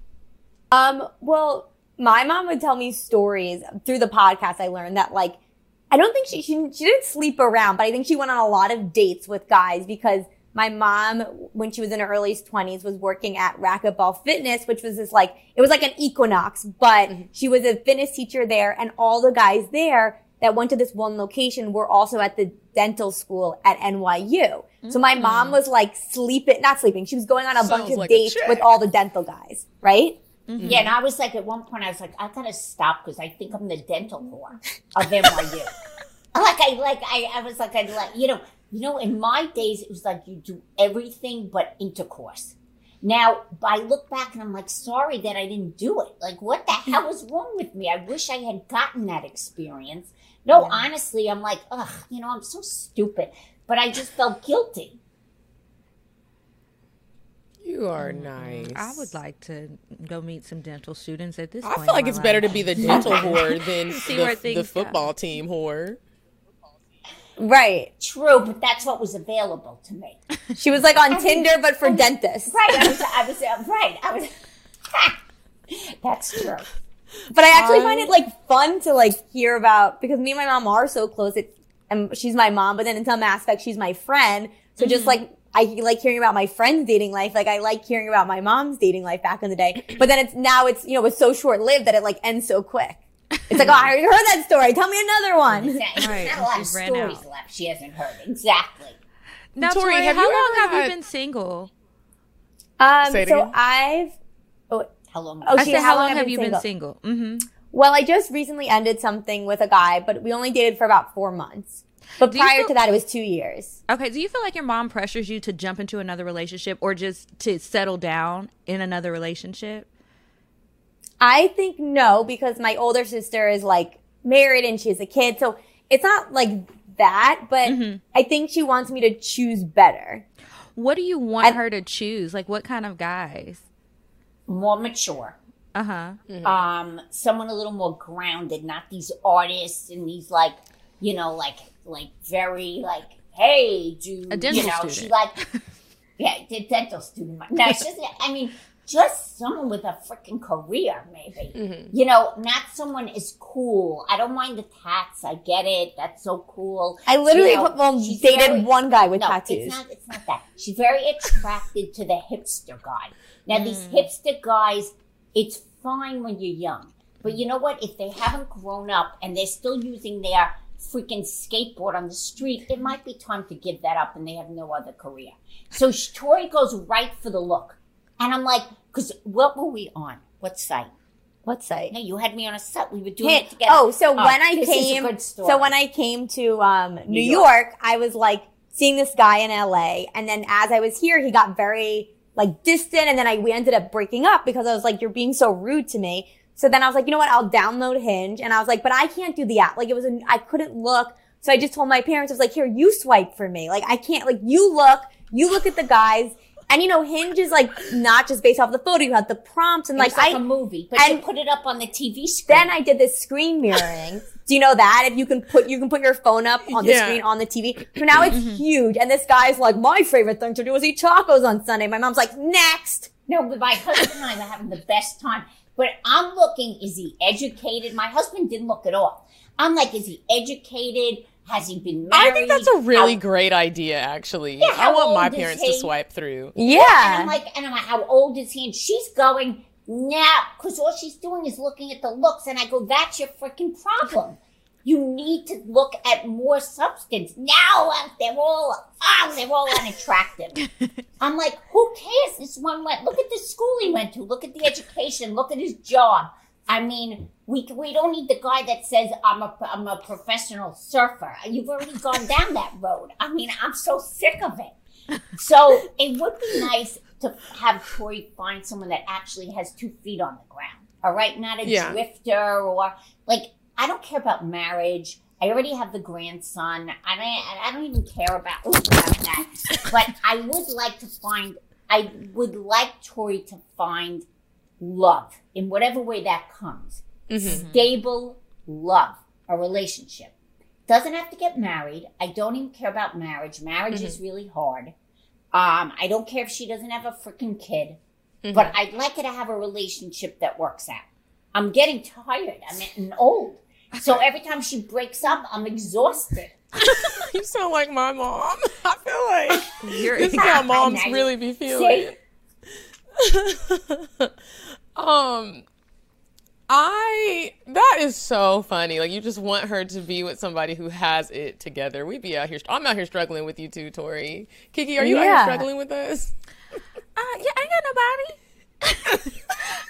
Um, well, my mom would tell me stories through the podcast. I learned that, like, I don't think she, she, she didn't sleep around, but I think she went on a lot of dates with guys because my mom, when she was in her early 20s, was working at Racquetball Fitness, which was this like, it was like an Equinox, but mm-hmm. she was a fitness teacher there and all the guys there that went to this one location were also at the dental school at NYU. Mm-hmm. So my mm. mom was like sleeping, not sleeping, she was going on a Sounds bunch of like dates with all the dental guys, right? Mm-hmm. Yeah, and I was like, at one point, I was like, I gotta stop because I think I'm the dental whore of NYU. like I like I, I was like I like you know you know, in my days, it was like you do everything but intercourse. Now, I look back and I'm like, sorry that I didn't do it. Like, what the hell was wrong with me? I wish I had gotten that experience. No, yeah. honestly, I'm like, ugh, you know, I'm so stupid. But I just felt guilty. You are nice. I would like to go meet some dental students at this I point. I feel like it's life. better to be the dental whore than the, the football go. team whore. Right. True, but that's what was available to me. She was like on I Tinder, but for dentists. Right. I was, I was uh, right. I was. that's true. But I actually um, find it like fun to like hear about because me and my mom are so close. It, and she's my mom, but then in some aspects she's my friend. So mm-hmm. just like I like hearing about my friend's dating life. Like I like hearing about my mom's dating life back in the day. But then it's now it's you know it's so short lived that it like ends so quick. It's like, oh, I already heard that story. Tell me another one. Exactly. Right. Not a lot of stories out. left she hasn't heard. Exactly. Now, Tori, Tori how long have had... you been single? Um, so again? I've. Oh, how long? Oh, I said, how, how long, have you single? been single? Mm-hmm. Well, I just recently ended something with a guy, but we only dated for about four months. But do prior feel, to that, it was two years. Okay. Do you feel like your mom pressures you to jump into another relationship or just to settle down in another relationship? I think no, because my older sister is like married and she has a kid. So it's not like that, but mm-hmm. I think she wants me to choose better. What do you want I, her to choose? Like what kind of guys? More mature. Uh huh. Mm-hmm. Um, someone a little more grounded, not these artists and these like, you know, like like very like, hey, do a dental you know? Student. She like, yeah, the dental student. No, she's. I mean, just someone with a freaking career, maybe. Mm-hmm. You know, not someone is cool. I don't mind the tats. I get it. That's so cool. I literally You know, well, dated very- one guy with no, tattoos. It's not, it's not that. She's very attracted to the hipster guy. Now, these Mm. hipster guys, it's fine when you're young. But you know what? If they haven't grown up and they're still using their freaking skateboard on the street, it might be time to give that up and they have no other career. So Tori goes right for the look. And I'm like, because what were we on? What site? what site? No, you had me on a site. We were doing Hey, it together. oh, so when I this is a came, so when I came to um, New, York. York. I was like seeing this guy in LA, and then as I was here, he got very like distant, and then I we ended up breaking up because I was like, "You're being so rude to me." So then I was like, "You know what? I'll download Hinge," and I was like, "But I can't do the app. Like it was, a, I couldn't look." So I just told my parents, I was like, "Here, you swipe for me. Like I can't. Like you look, you look at the guys." And you know, Hinge is like not just based off the photo. You have the prompts and like, like I, a movie, but you put it up on the TV screen. then I did this screen mirroring. Do you know that? If you can put you can put your phone up on the Yeah. screen on the TV. So now it's mm-hmm. huge. And this guy's like, my favorite thing to do is eat tacos on Sunday. My mom's like, next. No, but my husband and I were having the best time. But I'm looking, is he educated? My husband didn't look at all. I'm like, is he educated? Has he been married? I think that's a really How- great idea, actually. Yeah, I how want my old is parents to he? swipe through. Yeah. And Yeah. I'm like, and I'm like, how old is he? And she's going, now, because all she's doing is looking at the looks. And I go, that's your freaking problem. You need to look at more substance. Now they're all, oh, they're all unattractive. I'm like, who cares? This one went, look at the school he went to. Look at the education. Look at his job. I mean, we, we don't need the guy that says, I'm a, I'm a professional surfer. You've already gone down that road. I mean, I'm so sick of it. So it would be nice to have Tori find someone that actually has two feet on the ground. All right, not a Yeah. drifter or like I don't care about marriage. I already have the grandson. I don't. I don't even care about, ooh, about that. But I would like to find. I would like Tori to find love in whatever way that comes. Mm-hmm. Stable love, a relationship. Doesn't have to get married. I don't even care about marriage. Marriage is mm-hmm. really hard. Um, I don't care if she doesn't have a freaking kid, mm-hmm. but I'd like her to have a relationship that works out. I'm getting tired. I'm getting old. So every time she breaks up, I'm exhausted. You sound like my mom. I feel like You're this is how moms really be feeling. Um, I that is so funny. Like you just want her to be with somebody who has it together. We'd be out here. I'm out here struggling with you too, Tori. Kiki, are you out Yeah. here struggling with us? Uh, yeah, I ain't got nobody.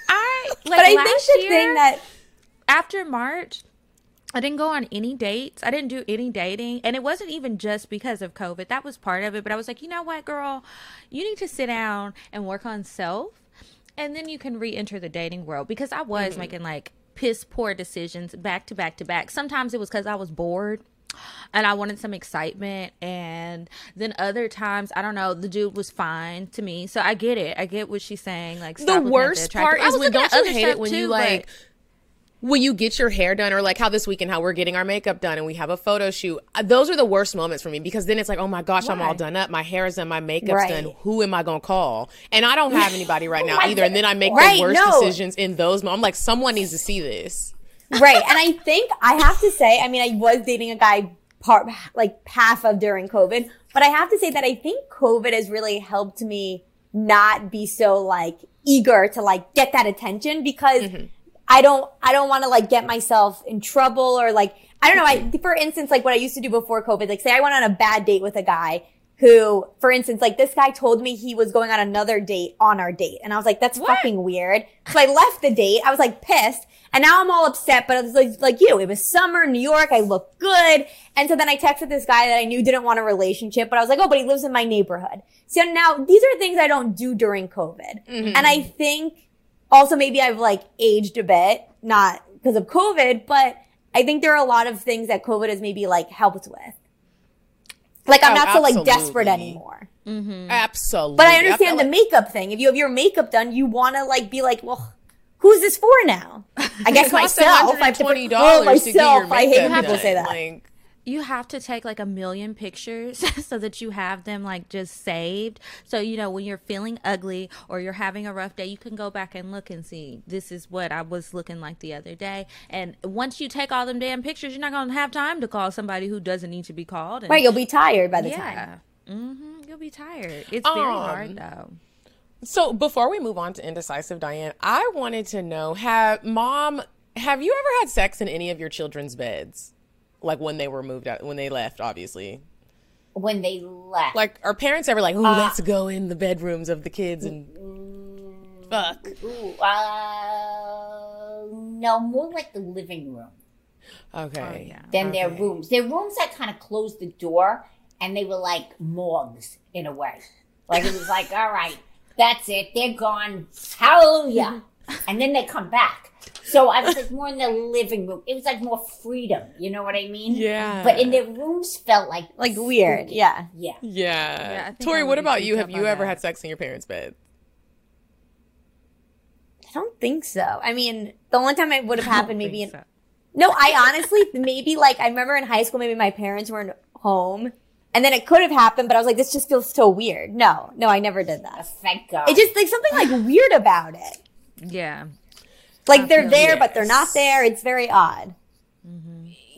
I like But I think last the year, thing that after March, I didn't go on any dates. I didn't do any dating, and it wasn't even just because of COVID. That was part of it. But I was like, you know what, girl, you need to sit down and work on self, and then you can re-enter the dating world. Because I was mm-hmm. making like piss poor decisions back to back to back. Sometimes it was because I was bored. And I wanted some excitement, and then other times, I don't know. The dude was fine to me, so I get it. I get what she's saying. Like The stop looking at worst part is when don't you hate it when too, you like when you get your hair done or like how this weekend how we're getting our makeup done and we have a photo shoot. Uh, Those are the worst moments for me because then it's like, oh my gosh, I'm all done up. My hair is done, my makeup's Right. done. Who am I gonna call? And I don't have anybody right now either. And then I make Right, the worst no. decisions in those moments. I'm like, someone needs to see this. right. And I think I have to say, I mean, I was dating a guy part like half of during COVID, but I have to say that I think COVID has really helped me not be so like eager to like get that attention because I don't I don't want to like get myself in trouble or like I don't know. I for instance, like what I used to do before COVID, like say I went on a bad date with a guy who, for instance, like this guy told me he was going on another date on our date. And I was like, that's fucking weird. So I left the date. I was like pissed. And now I'm all upset, but I was like, like you, it was summer, New York. I look good. And so then I texted this guy that I knew didn't want a relationship, but I was like, oh, but he lives in my neighborhood. So now these are things I don't do during COVID. Mm-hmm. And I think also maybe I've like aged a bit, not because of COVID, but I think there are a lot of things that COVID has maybe like helped with. Like I'm Oh, not so like desperate absolutely. anymore. Mm-hmm. Absolutely. But I feel understand the like- makeup thing. If you have your makeup done, you want to like be like, well, who's this for now? I guess myself. I have to put- $120 oh, to get your myself. I hate when makeup people say that. Like, you have to take like a million pictures so that you have them like just saved. So, you know, when you're feeling ugly or you're having a rough day, you can go back and look and see this is what I was looking like the other day. And once you take all them damn pictures, you're not going to have time to call somebody who doesn't need to be called. And, Right, you'll be tired by the time. yeah. hmm You'll be tired. It's very Um, hard though. So before we move on to indecisive Diane, I wanted to know have mom have you ever had sex in any of your children's beds? Like when they were moved out when they left, obviously. When they left. Like are parents ever like, "Ooh, let's go in the bedrooms of the kids and fuck." Ooh, uh, no, more like the living room Okay. yeah. than their rooms. Their rooms, I kind of closed the door, and they were like morgues in a way. Like it was like, all right, that's it. They're gone. Hallelujah. and then they come back. So I was like more in the living room. It was like more freedom. You know what I mean? Yeah. But in their rooms felt like Like weird, yeah. yeah. Yeah. Yeah, Tori, what about you you? Have you ever that. had sex in your parents' bed? I don't think so. I mean, the only time it would have happened maybe in so. No, I honestly maybe like I remember in high school maybe my parents weren't home and then it could have happened, but I was like, this just feels so weird. No, no, I never did that. Oh, thank God. It just like something like weird about it. Yeah. Like they're there, but they're not there. It's very odd.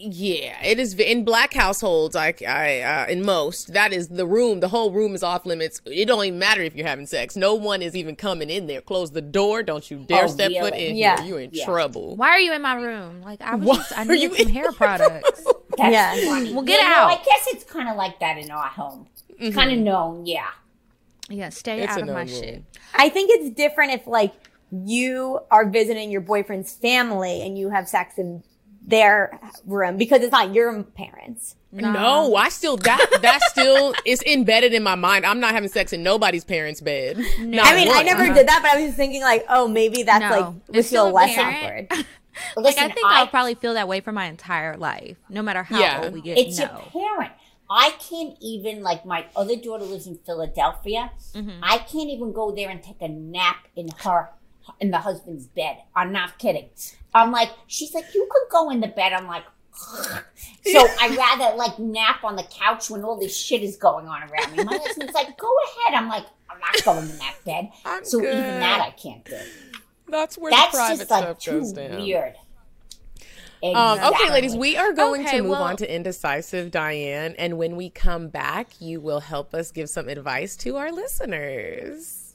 Yeah, it is in black households. I, I, uh, in most, that is the room. The whole room is off limits. It don't even matter if you're having sex. No one is even coming in there. Close the door. Don't you dare Oh, step foot in Yeah. here. You're in Yeah. trouble. Why are you in my room? Like I was Why just I are needed you some in hair products. That's Yeah. funny. Well, get You know, out. I guess it's kind of like that in our home. It's kind of known, yeah. Yeah, stay It's out of my no rule. shit. I think it's different if like you are visiting your boyfriend's family and you have sex in their room because it's not your parents. No, I still that that still is embedded in my mind. I'm not having sex in nobody's parents' bed. No. I mean, I once. never did that, but I was just thinking like, oh, maybe that's No. like would It's feel less parent. awkward. Listen, Like I think I, I'll probably feel that way for my entire life, no matter how Yeah. old we get. it's no. your parent. I can't even like my other daughter lives in Philadelphia. Mm-hmm. I can't even go there and take a nap in her in the husband's bed. I'm not kidding. I'm like, she's like, you could go in the bed. I'm like. So I rather like nap on the couch when all this shit is going on around me. My husband's like, "Go ahead." I'm like, "I'm not going in that bed." I'm so even that I can't do. That's where That's the private just like stuff too goes down. weird. Um, okay, ladies, we are going Okay, to move well- on to indecisive Diane, and when we come back, you will help us give some advice to our listeners.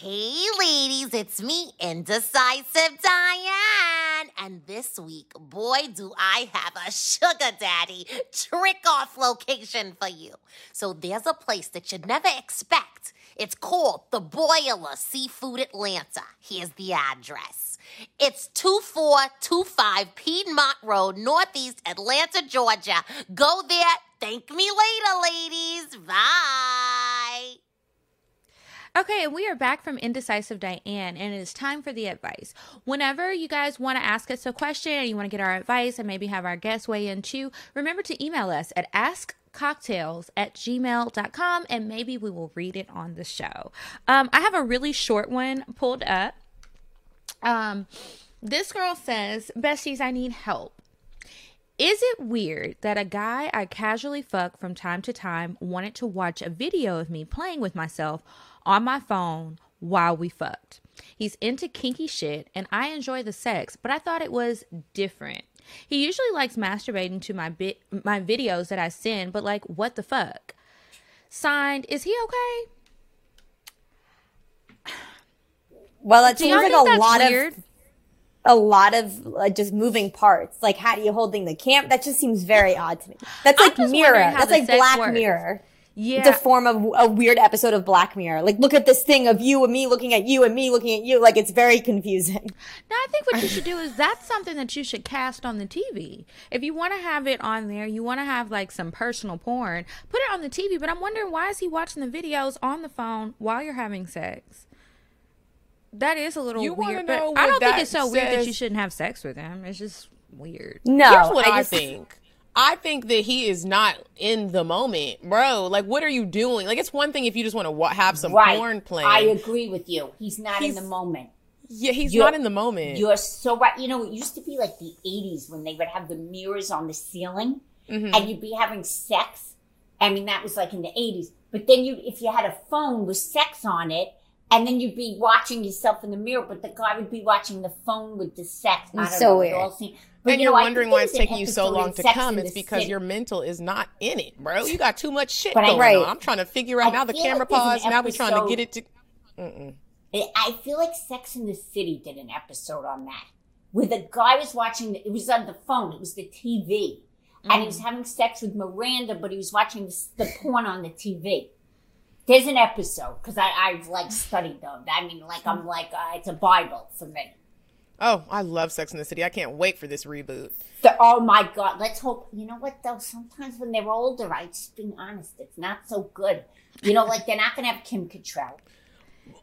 Hey, ladies, it's me, Indecisive Diane. And this week, boy, do I have a sugar daddy trick off location for you. So there's a place that you'd never expect. It's called the Boiler Seafood Atlanta. Here's the address. It's 2425 Piedmont Road, Northeast Atlanta, Georgia. Go there. Thank me later, ladies. Bye. Okay, and we are back from Indecisive Diane, and it is time for the advice. Whenever you guys want to ask us a question and you want to get our advice and maybe have our guests weigh in too, remember to email us at askcocktales at gmail.com and maybe we will read it on the show. Um, I have a really short one pulled up. Um, this girl says, Besties, I need help. Is it weird that a guy I casually fuck from time to time wanted to watch a video of me playing with myself on my phone while we fucked? He's into kinky shit and I enjoy the sex, but I thought it was different. He usually likes masturbating to my bit my videos that I send, but like what the fuck? Signed, is he okay? Well, it seems like a lot weird? of a lot of like, just moving parts. Like, how do you holding the camp? That just seems very odd to me. That's like Mirror. That's like Black works. Mirror. Yeah. It's a form of a weird episode of Black Mirror. Like, look at this thing of you and me looking at you and me looking at you. Like, it's very confusing. No, I think what you should do is that's something that you should cast on the TV. If you want to have it on there, you want to have like some personal porn, put it on the TV. But I'm wondering why is he watching the videos on the phone while you're having sex? That is a little You weird, know but I don't think it's so weird that you shouldn't have sex with him. It's just weird. No, Here's what I, just- think. I think that he is not in the moment, bro. Like, what are you doing? Like, it's one thing if you just want to wa- have some right. porn playing. I agree with you. He's not He's- in the moment. yeah, he's You're- not in the moment. You're so right. You know, it used to be like the 80s when they would have the mirrors on the ceiling Mm-hmm. and you'd be having sex. I mean, that was like in the 80s. But then you, if you had a phone with sex on it, and then you'd be watching yourself in the mirror, but the guy would be watching the phone with the sex. I It's don't so know, it weird. All seem- but, and you you're know, wondering why it's taking you so long to come. It's because City. your mental is not in it, bro. You got too much shit But going Right. on. I'm trying to figure out I now the camera like there's an pause. Now we're trying to get it to. Mm-mm. I feel like Sex in the City did an episode on that, where the guy was watching. The, it was on the phone. It was the TV, and he Mm. was having sex with Miranda, but he was watching the, the porn on the TV. There's an episode because I've like studied them. I mean, like I'm like uh, it's a Bible for me. Oh, I love Sex in the City. I can't wait for this reboot. The, oh my God! Let's hope. You know what though? Sometimes when they're older, I just being honest, it's not so good. You know, like they're not gonna have Kim Cattrall.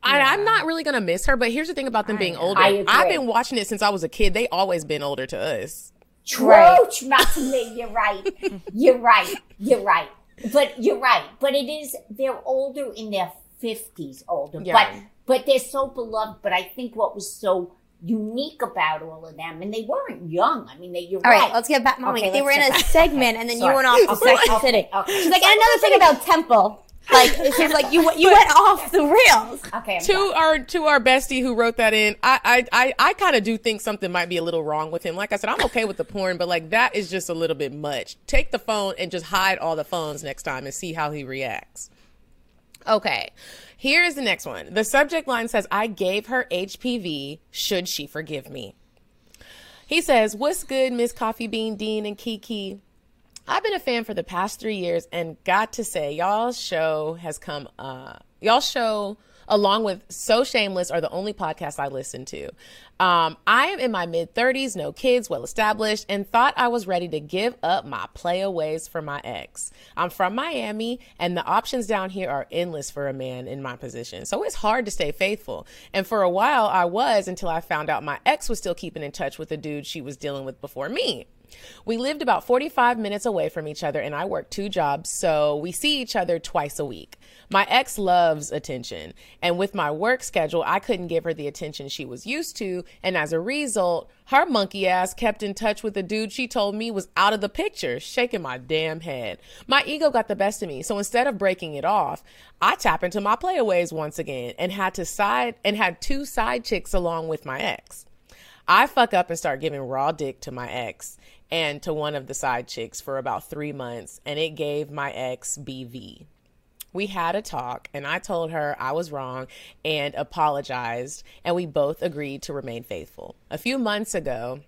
I, I'm not really gonna miss her, but here's the thing about them being older. I agree. I've been watching it since I was a kid. They always been older to us. True, Right. You're right. You're right. You're right. But you're right. But it is they're older in their fifties, older. Yeah. But but they're so beloved. But I think what was so unique about all of them, and they weren't young. I mean, they. You're All right, right. let's get back. Mommy, Okay, they were in a back. segment, Okay, and then sorry. you went off to Okay, Sex and the okay, City. okay. She's like, and another thing about Temple. Like, it's just like you you went off the rails. Okay. I'm to done. our to our bestie who wrote that in i i i, I kind of do think something might be a little wrong with him like i said i'm okay with the porn but like that is just a little bit much take the phone and just hide all the phones next time and see how he reacts okay here's the next one the subject line says i gave her hpv should she forgive me he says what's good miss coffee bean dean and kiki I've been a fan for the past three years, and got to say, y'all's show has come. Uh, y'all's show, along with So Shameless, are the only podcasts I listen to. Um, I am in my mid thirties, no kids, well established, and thought I was ready to give up my playaways for my ex. I'm from Miami, and the options down here are endless for a man in my position, so it's hard to stay faithful. And for a while, I was until I found out my ex was still keeping in touch with the dude she was dealing with before me. We lived about 45 minutes away from each other, and I worked two jobs, so we see each other twice a week. My ex loves attention, and with my work schedule, I couldn't give her the attention she was used to, and as a result, her monkey ass kept in touch with a dude she told me was out of the picture, shaking my damn head. My ego got the best of me, so instead of breaking it off, I tap into my playaways once again and had to side and had two side chicks along with my ex. I fuck up and start giving raw dick to my ex and to one of the side chicks for about three months, and it gave my ex BV. We had a talk, and I told her I was wrong and apologized, and we both agreed to remain faithful. A few months ago,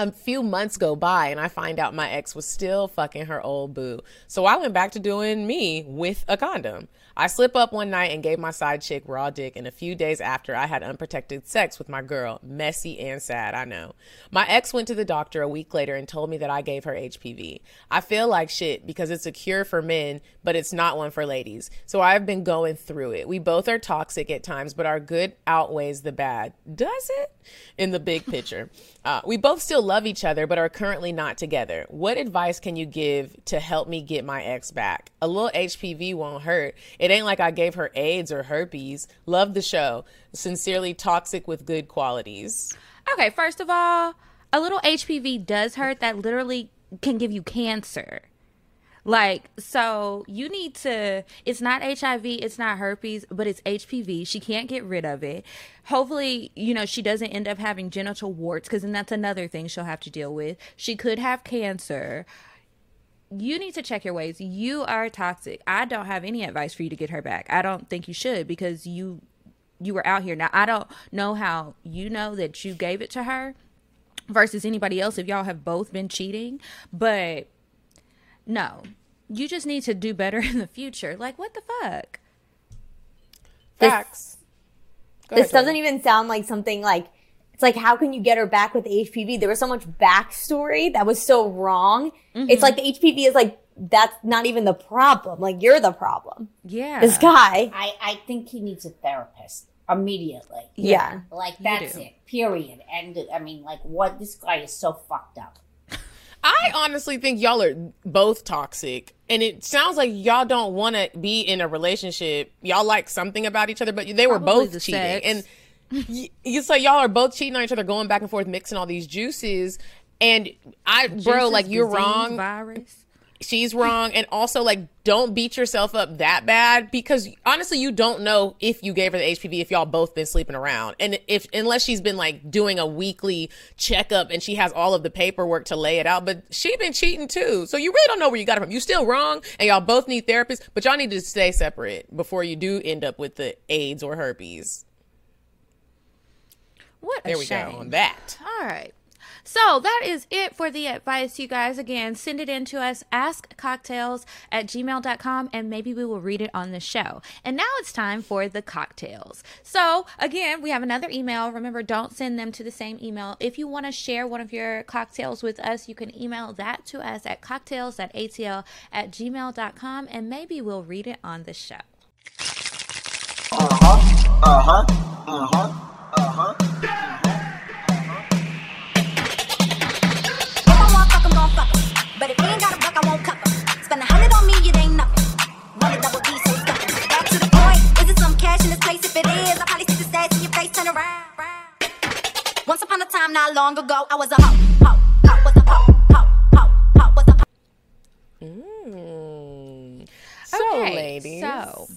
a few months go by and I find out my ex was still fucking her old boo. So I went back to doing me with a condom. I slip up one night and gave my side chick raw dick, and a few days after, I had unprotected sex with my girl. Messy and sad, I know. My ex went to the doctor a week later and told me that I gave her HPV. I feel like shit because it's a cure for men, but it's not one for ladies. So I've been going through it. We both are toxic at times, but our good outweighs the bad. Does it? In the big picture. Uh, we both still love each other, but are currently not together. What advice can you give to help me get my ex back? A little HPV won't hurt. It ain't like I gave her AIDS or herpes. Love the show. Sincerely, toxic with good qualities. Okay, first of all, a little HPV does hurt. That literally can give you cancer. Like, so you need to, it's not HIV, it's not herpes, but it's HPV. She can't get rid of it. Hopefully, you know, she doesn't end up having genital warts because then that's another thing she'll have to deal with. She could have cancer. You need to check your ways. You are toxic. I don't have any advice for you to get her back. I don't think you should because you you were out here. Now, I don't know how you know that you gave it to her versus anybody else if y'all have both been cheating, but no. You just need to do better in the future. Like what the fuck? Facts. Go This ahead, doesn't even sound like something like it's like how can you get her back with the HPV? There was so much backstory that was so wrong. It's mm-hmm. like the HPV is like that's not even the problem. Like you're the problem. Yeah. This guy. I, I think he needs a therapist. immediately. Yeah. Like that's it. Period. And I mean, like, what this guy is so fucked up. I honestly think y'all are both toxic. And it sounds like y'all don't want to be in a relationship. Y'all like something about each other, but they were Probably both the cheating. sex. And you, like y'all are both cheating on each other, going back and forth, mixing all these juices. And I, bro, like you're disease, wrong. Virus. She's wrong. And also like don't beat yourself up that bad because honestly you don't know if you gave her the hpv if y'all both been sleeping around. And if unless she's been like doing a weekly checkup and she has all of the paperwork to lay it out. But she been cheating too. So you really don't know where you got it from. You still wrong and y'all both need therapists but y'all need to stay separate before you do end up with the aids or herpes. What a there we shame. go. On that. All right. So that is it for the advice, you guys. Again, send it in to us, askcocktales at gmail.com, and maybe we will read it on the show. And now it's time for the cocktales. So, again, we have another email. Remember, don't send them to the same email. If you want to share one of your cocktales with us, you can email that to us at cocktales.atl at gmail.com, and maybe we'll read it on the show. If Once upon a time, not long ago, I was a hoe. Hoe. Hoe. Was a hoe. Hoe. Hoe. Hoe. Was a hoe. Mm. so Okay, ladies So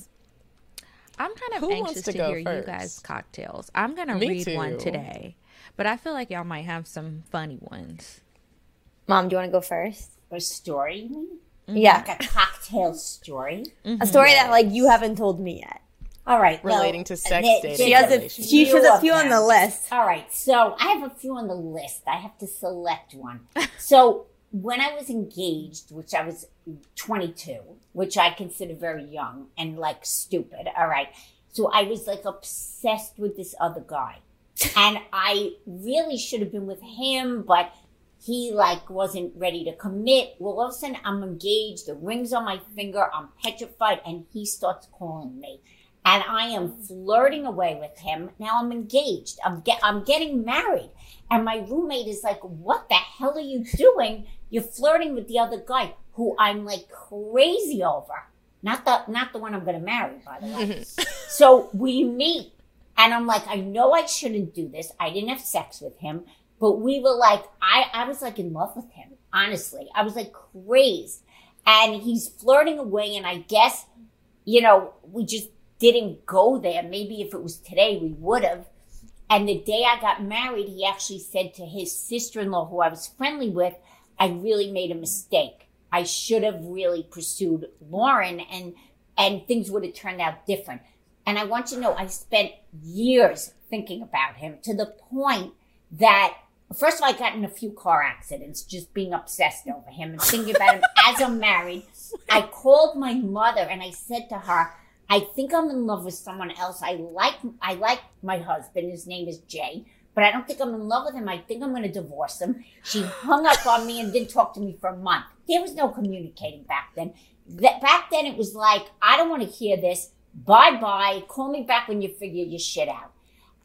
I'm kind of Who wants anxious to to, go hear you guys' cocktails. I'm gonna Me read one today, but I feel like y'all might have some funny ones. Mom, do you want to go first? A story, you mean? Yeah. Like a cocktail story. A story that like you haven't told me yet. All right. well, Relating to uh, sex, there- dating, She has a relationship. she has a few on the list. All right, so I have a few on the list. I have to select one. so when I was engaged, which I was 22, which I consider very young and like stupid. All right, so I was like obsessed with this other guy, and I really should have been with him, but he like wasn't ready to commit. Well, all of a sudden I'm engaged. The ring's on my finger. I'm petrified, and he starts calling me and I am flirting away with him. Now I'm engaged. I'm get, I'm getting married, and my roommate is like, "What the hell are you doing? You're flirting with the other guy who I'm like crazy over. Not the not the one I'm going to marry, by the way." so we meet, and I'm like, "I know I shouldn't do this. I didn't have sex with him, but we were like, I I was like in love with him. Honestly, I was like crazed." And he's flirting away, and I guess you know, we just didn't go there. Maybe if it was today, we would have. And the day I got married, he actually said to his sister in law, who I was friendly with, I really made a mistake. I should have really pursued Lauren and and things would have turned out different. And I want you to know I spent years thinking about him to the point that first of all I got in a few car accidents just being obsessed over him and thinking about him as I'm married. I called my mother and I said to her, I think I'm in love with someone else. I like I like my husband. His name is Jay, but I don't think I'm in love with him. I think I'm going to divorce him. She hung up on me and didn't talk to me for a month. There was no communicating back then. That back then it was like I don't want to hear this. Bye bye. Call me back when you figure your shit out.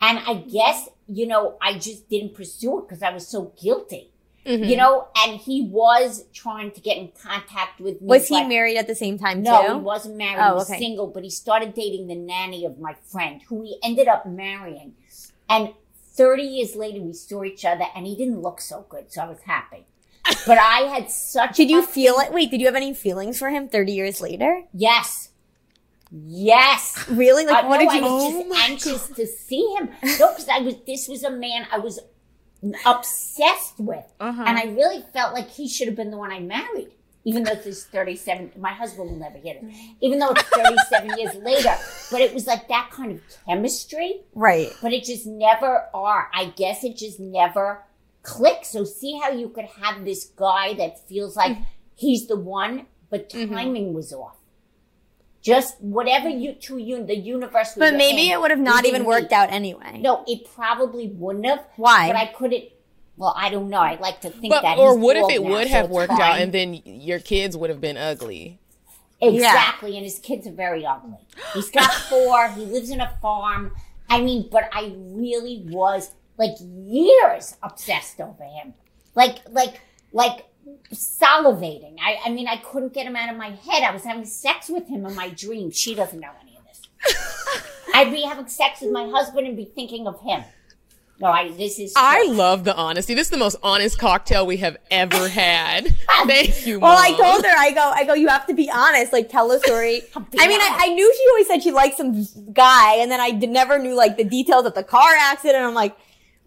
And I guess you know I just didn't pursue it because I was so guilty. You know, and he was trying to get in contact with me. Was he married at the same time no, too? he wasn't married. Oh, he was okay. single, but he started dating the nanny of my friend, who he ended up marrying. And 30 years later, we saw each other, and he didn't look so good, so I was happy. But I had such. Did you feel it? Wait, did you have any feelings for him 30 years later? Yes. Yes. Really? Like, Uh, what no, did you? I was just anxious to see him. No, because I was. This was a man I was obsessed with, Uh-huh. and I really felt like he should have been the one I married. Even though this is 37, my husband will never get it. Even though it's 37 years later, but it was like that kind of chemistry, right. but it just never are. I guess it just never clicked. So see how you could have this guy that feels like Mm-hmm. he's the one, but timing was off. Just whatever you two you the universe. we But maybe in, it would have not even worked meet. out anyway. No, it probably wouldn't have. Why? But I couldn't. Well, I don't know. I like to think But, that. or he's what if it now, would so have it's worked out and then your kids would have been ugly? Exactly, and his kids are very ugly. He's got four. he lives in a farm. I mean, but I really was like years obsessed over him. Like, like, like salivating. I, I mean, I couldn't get him out of my head. I was having sex with him in my dream. She doesn't know any of this. I'd be having sex with my husband and be thinking of him. No, I, this is. I true. love the honesty. This is the most honest cocktail we have ever had. Thank you. Well, I told her, I go, I go, you have to be honest, like tell a story. I mean, I, I knew she always said she liked some guy, and then I never knew like the details of the car accident. I'm like,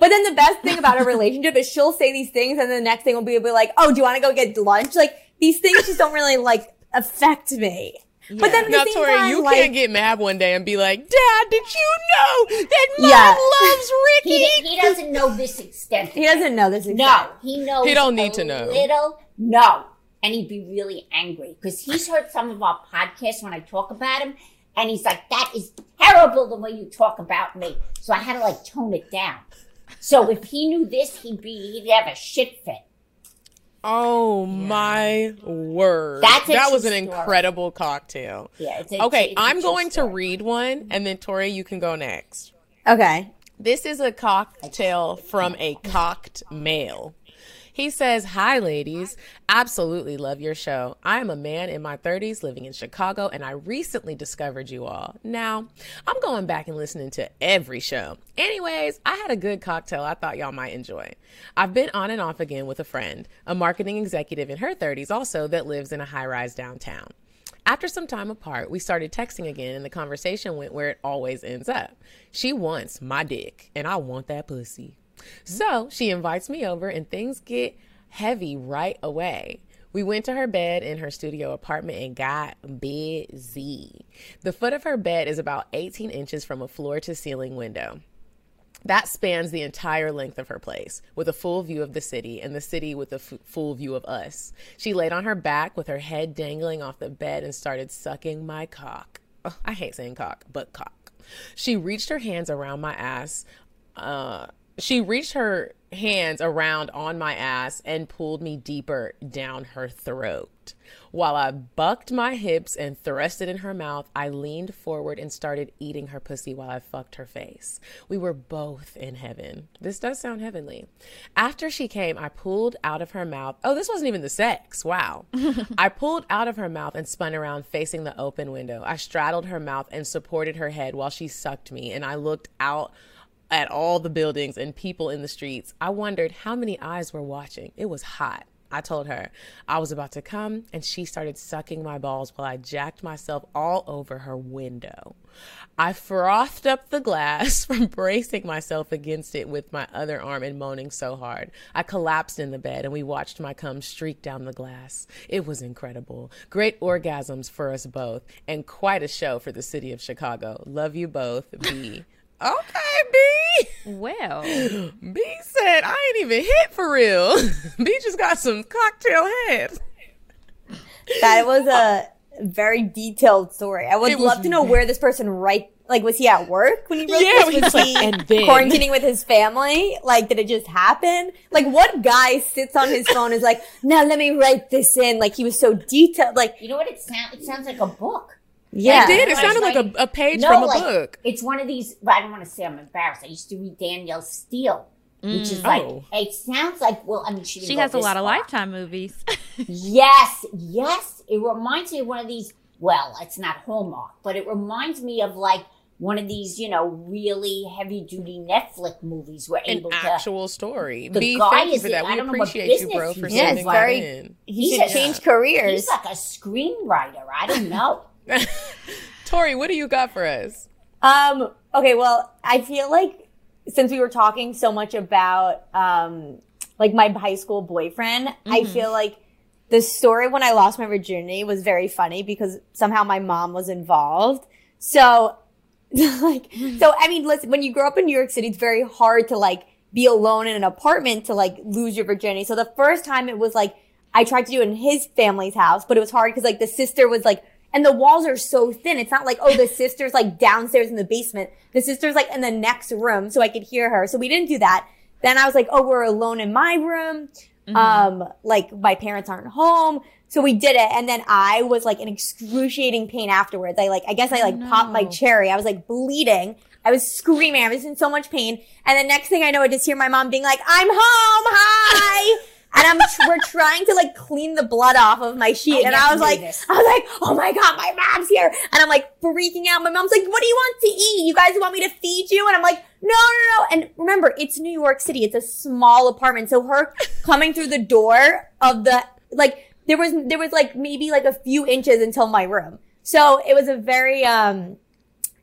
but then the best thing about a relationship is she'll say these things, and the next thing will be, be like, oh, do you want to go get lunch? Like these things just don't really like affect me. But then at the Now, same Tori, time, you like, can't get mad one day and be like, Dad, did you know that Mom Yeah. loves Ricky? He, he doesn't know this extent. he doesn't know this. Extent. No, he knows. He don't need a to know. Little, no, and he'd be really angry because he's heard some of our podcasts when I talk about him, and he's like, "That is terrible the way you talk about me." So I had to like tone it down. So if he knew this, he'd be he'd have a shit fit. Oh my word. That's a that was an story. incredible cocktail. Yeah, it's a, Okay, it's a I'm true going to read one and then Tori, you can go next. Okay. This is a cocktail from a cocked male. He says, Hi, ladies. Absolutely love your show. I am a man in my 30s living in Chicago, and I recently discovered you all. Now, I'm going back and listening to every show. Anyways, I had a good cocktail I thought y'all might enjoy. I've been on and off again with a friend, a marketing executive in her 30s also that lives in a high rise downtown. After some time apart, we started texting again, and the conversation went where it always ends up. She wants my dick, and I want that pussy. So she invites me over, and things get heavy right away. We went to her bed in her studio apartment and got busy. The foot of her bed is about 18 inches from a floor to ceiling window. That spans the entire length of her place, with a full view of the city, and the city with a f- full view of us. She laid on her back with her head dangling off the bed and started sucking my cock. Ugh, I hate saying cock, but cock. She reached her hands around my ass. Uh, she reached her hands around on my ass and pulled me deeper down her throat. While I bucked my hips and thrust it in her mouth, I leaned forward and started eating her pussy while I fucked her face. We were both in heaven. This does sound heavenly. After she came, I pulled out of her mouth. Oh, this wasn't even the sex. Wow. I pulled out of her mouth and spun around facing the open window. I straddled her mouth and supported her head while she sucked me, and I looked out at all the buildings and people in the streets. I wondered how many eyes were watching. It was hot. I told her I was about to come, and she started sucking my balls while I jacked myself all over her window. I frothed up the glass from bracing myself against it with my other arm and moaning so hard. I collapsed in the bed, and we watched my cum streak down the glass. It was incredible. Great orgasms for us both, and quite a show for the city of Chicago. Love you both, B. Okay, B. Well, B said, I ain't even hit for real. B just got some cocktail head. That was a very detailed story. I would It was love to know where this person write. Like, was he at work when he wrote Yeah, this? he Was was like, he "And then." quarantining with his family? Like, did it just happen? Like, what guy sits on his phone and is like, now let me write this in? Like, he was so detailed. Like, You know what it sounds? It sounds like a book. Yeah. It did. It sounded like like- a, a page No, from a like, book. It's one of these. I don't want to say I'm embarrassed. I used to read Danielle Steel, which is mm. like. Oh. It sounds like. Well, I mean, she, she has a this lot of. Lifetime movies. Yes, yes. It reminds me of one of these. Well, it's not Hallmark, but it reminds me of like one of these, you know, really heavy duty Netflix movies. We're An able to. actual story. The B, guy is for in- that. I We don't know what appreciate you, business bro, he's for in. Yeah, sending it's that in. He He's should a- change careers. He's like a screenwriter. I don't know. Tori, what do you got for us? Um, okay, well, I feel like since we were talking so much about um like my high school boyfriend, I Mm-hmm. feel like the story when I lost my virginity was very funny because somehow my mom was involved. So like so I mean listen, when you grow up in New York City, it's very hard to like be alone in an apartment to like lose your virginity. So the first time it was like I tried to do it in his family's house, but it was hard because like the sister was like and the walls are so thin. It's not like, oh, the sister's like downstairs in the basement. The sister's like in the next room so I could hear her. So we didn't do that. Then I was like, oh, we're alone in my room. Um, like my parents aren't home. So we did it. And then I was like in excruciating pain afterwards. I like, I guess I like popped my cherry. I was like bleeding. I was screaming. I was in so much pain. And the next thing I know, I just hear my mom being like, I'm home. And I'm, we're trying to like clean the blood off of my sheet. I and I was like, this. I was like, oh my God, my mom's here. And I'm like freaking out. My mom's like, what do you want to eat? You guys want me to feed you? And I'm like, no, no, no. And remember, it's New York City. It's a small apartment. So her coming through the door of the, like, there was, there was like maybe like a few inches until my room. So it was a very, um,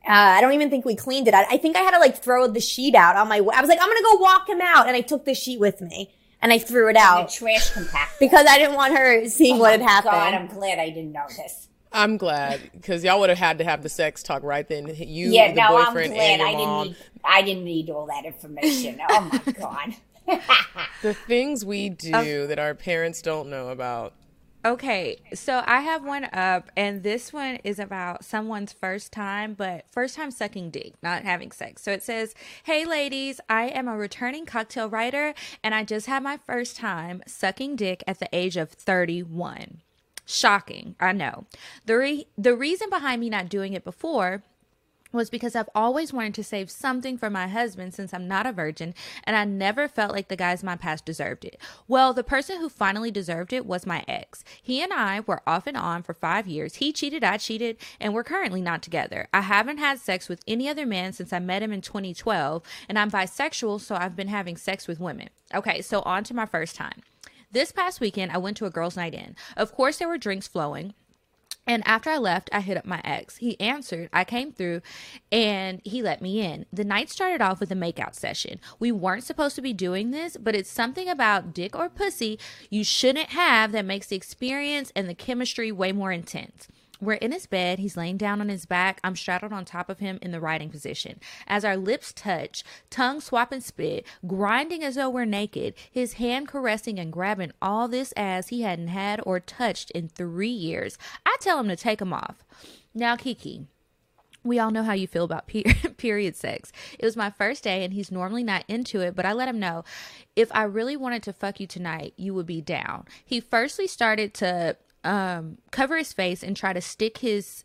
uh, I don't even think we cleaned it. I, I think I had to like throw the sheet out on my, I was like, I'm going to go walk him out. And I took the sheet with me and I threw it The out trash compactor. because I didn't want her seeing oh what had happened. God, I'm glad I didn't know this. I'm glad because y'all would have had to have the sex talk right then. You, yeah, the no, I'm glad and your I didn't need. I didn't need all that information. Oh my God. The things we um, do that our parents don't know about. Okay, so I have one up, and this one is about someone's first time, but first time sucking dick, not having sex. So it says, Hey ladies, I am a returning cocktail writer, and I just had my first time sucking dick at the age of 31. Shocking, I know. The, re- the reason behind me not doing it before was because I've always wanted to save something for my husband since I'm not a virgin and I never felt like the guys in my past deserved it. Well, the person who finally deserved it was my ex. He and I were off and on for five years. He cheated, I cheated, and we're currently not together. I haven't had sex with any other man since I met him in 2012, and I'm bisexual, so I've been having sex with women. Okay, so on to my first time. This past weekend, I went to a girls' night in. Of course, there were drinks flowing. And after I left, I hit up my ex. He answered, I came through, and he let me in. The night started off with a makeout session. We weren't supposed to be doing this, but it's something about dick or pussy you shouldn't have that makes the experience and the chemistry way more intense. We're in his bed. He's laying down on his back. I'm straddled on top of him in the riding position. As our lips touch, tongue swap and spit, grinding as though we're naked, his hand caressing and grabbing all this ass he hadn't had or touched in three years. I tell him to take him off. Now, Kiki, we all know how you feel about period sex. It was my first day and he's normally not into it, but I let him know if I really wanted to fuck you tonight, you would be down. He firstly started to um cover his face and try to stick his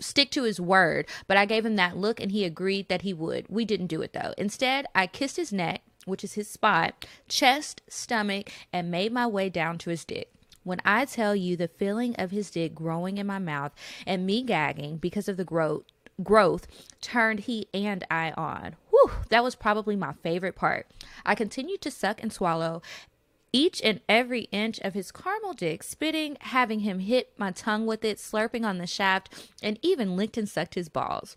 stick to his word, but I gave him that look and he agreed that he would. We didn't do it though. Instead, I kissed his neck, which is his spot, chest, stomach, and made my way down to his dick. When I tell you the feeling of his dick growing in my mouth and me gagging because of the growth growth turned he and I on. Whew, that was probably my favorite part. I continued to suck and swallow each and every inch of his caramel dick, spitting, having him hit my tongue with it, slurping on the shaft, and even licked and sucked his balls.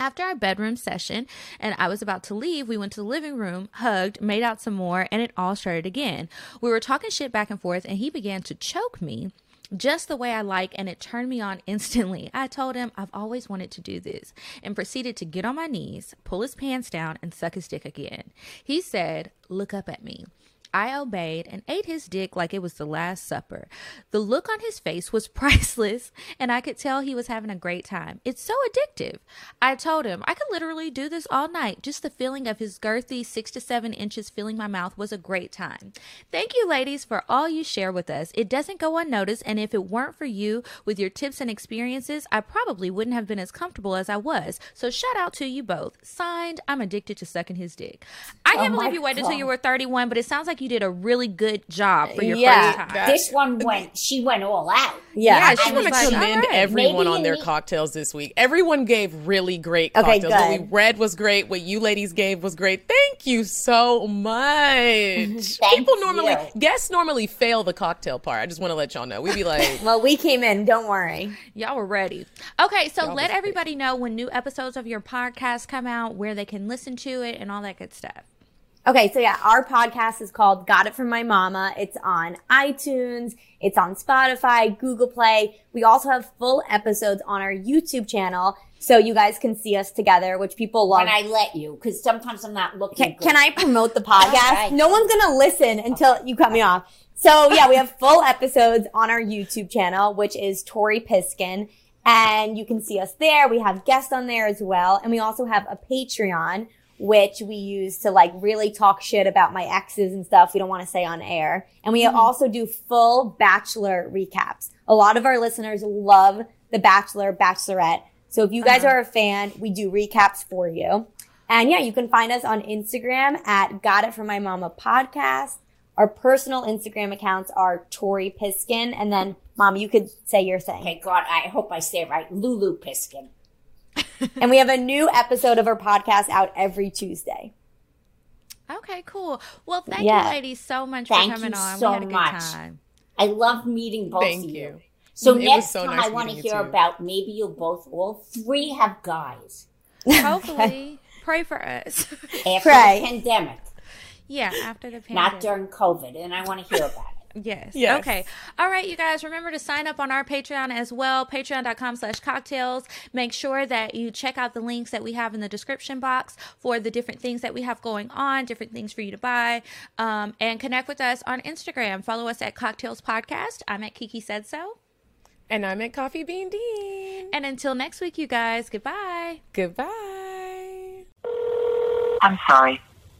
After our bedroom session and I was about to leave, we went to the living room, hugged, made out some more, and it all started again. We were talking shit back and forth, and he began to choke me just the way I like, and it turned me on instantly. I told him I've always wanted to do this and proceeded to get on my knees, pull his pants down, and suck his dick again. He said, Look up at me. I obeyed and ate his dick like it was the Last Supper. The look on his face was priceless, and I could tell he was having a great time. It's so addictive. I told him I could literally do this all night. Just the feeling of his girthy six to seven inches filling my mouth was a great time. Thank you, ladies, for all you share with us. It doesn't go unnoticed, and if it weren't for you with your tips and experiences, I probably wouldn't have been as comfortable as I was. So shout out to you both. Signed, I'm addicted to sucking his dick. I can't Oh believe you waited until you were 31, but it sounds like you did a really good job for your Yeah. first time. This one went. She went all out. Yeah. Yeah, I she want was to like, commend all right. everyone Maybe on their you cocktails this week. Everyone gave really great Okay, cocktails. What we read was great. What you ladies gave was great. Thank you so much. People normally you. guests normally fail the cocktail part. I just want to let y'all know. We'd be like, Well, we came in. Don't worry. Y'all were ready. Okay, so Y'all let was everybody know when new episodes of your podcast come out, where they can listen to it, and all that good stuff. Okay, so yeah, our podcast is called Got It From My Mama. It's on iTunes, it's on Spotify, Google Play. We also have full episodes on our YouTube channel, so you guys can see us together, which people love. When I let you, because sometimes I'm not looking. Can, can I promote the podcast? right. No one's gonna listen until you cut me off. So yeah, we have full episodes on our YouTube channel, which is Tori Piskin, and you can see us there. We have guests on there as well, and we also have a Patreon, which we use to like really talk shit about my exes and stuff we don't want to say on air. And we mm-hmm. also do full Bachelor recaps. A lot of our listeners love the Bachelor, Bachelorette. So if you guys uh-huh. are a fan, we do recaps for you. And yeah, you can find us on Instagram at Got It From My Mama Podcast. Our personal Instagram accounts are Tori Piskin. And then, Mom, you could say your thing. Okay, God, I hope I say it right. Lulu Piskin. and we have a new episode of our podcast out every Tuesday. Okay, cool. Well, thank Yeah. you, ladies, so much Thank for coming you on. so we had a good much. time. I love meeting both Thank of you. you. So It next so time nice I want to hear about maybe you'll both, all three have guys Hopefully, pray for us. after Pray. the pandemic, yeah, after the pandemic. not during COVID, and I want to hear about it. Yes. Yes. Okay. All right, you guys, remember to sign up on our Patreon as well, patreon.com slash cocktales. Make sure that you check out the links that we have in the description box for the different things that we have going on, different things for you to buy, um, and connect with us on Instagram. Follow us at Cocktales Podcast. I'm at Kiki Said So. And I'm at Coffee Bean Dean. And until next week, you guys, goodbye. Goodbye. I'm sorry,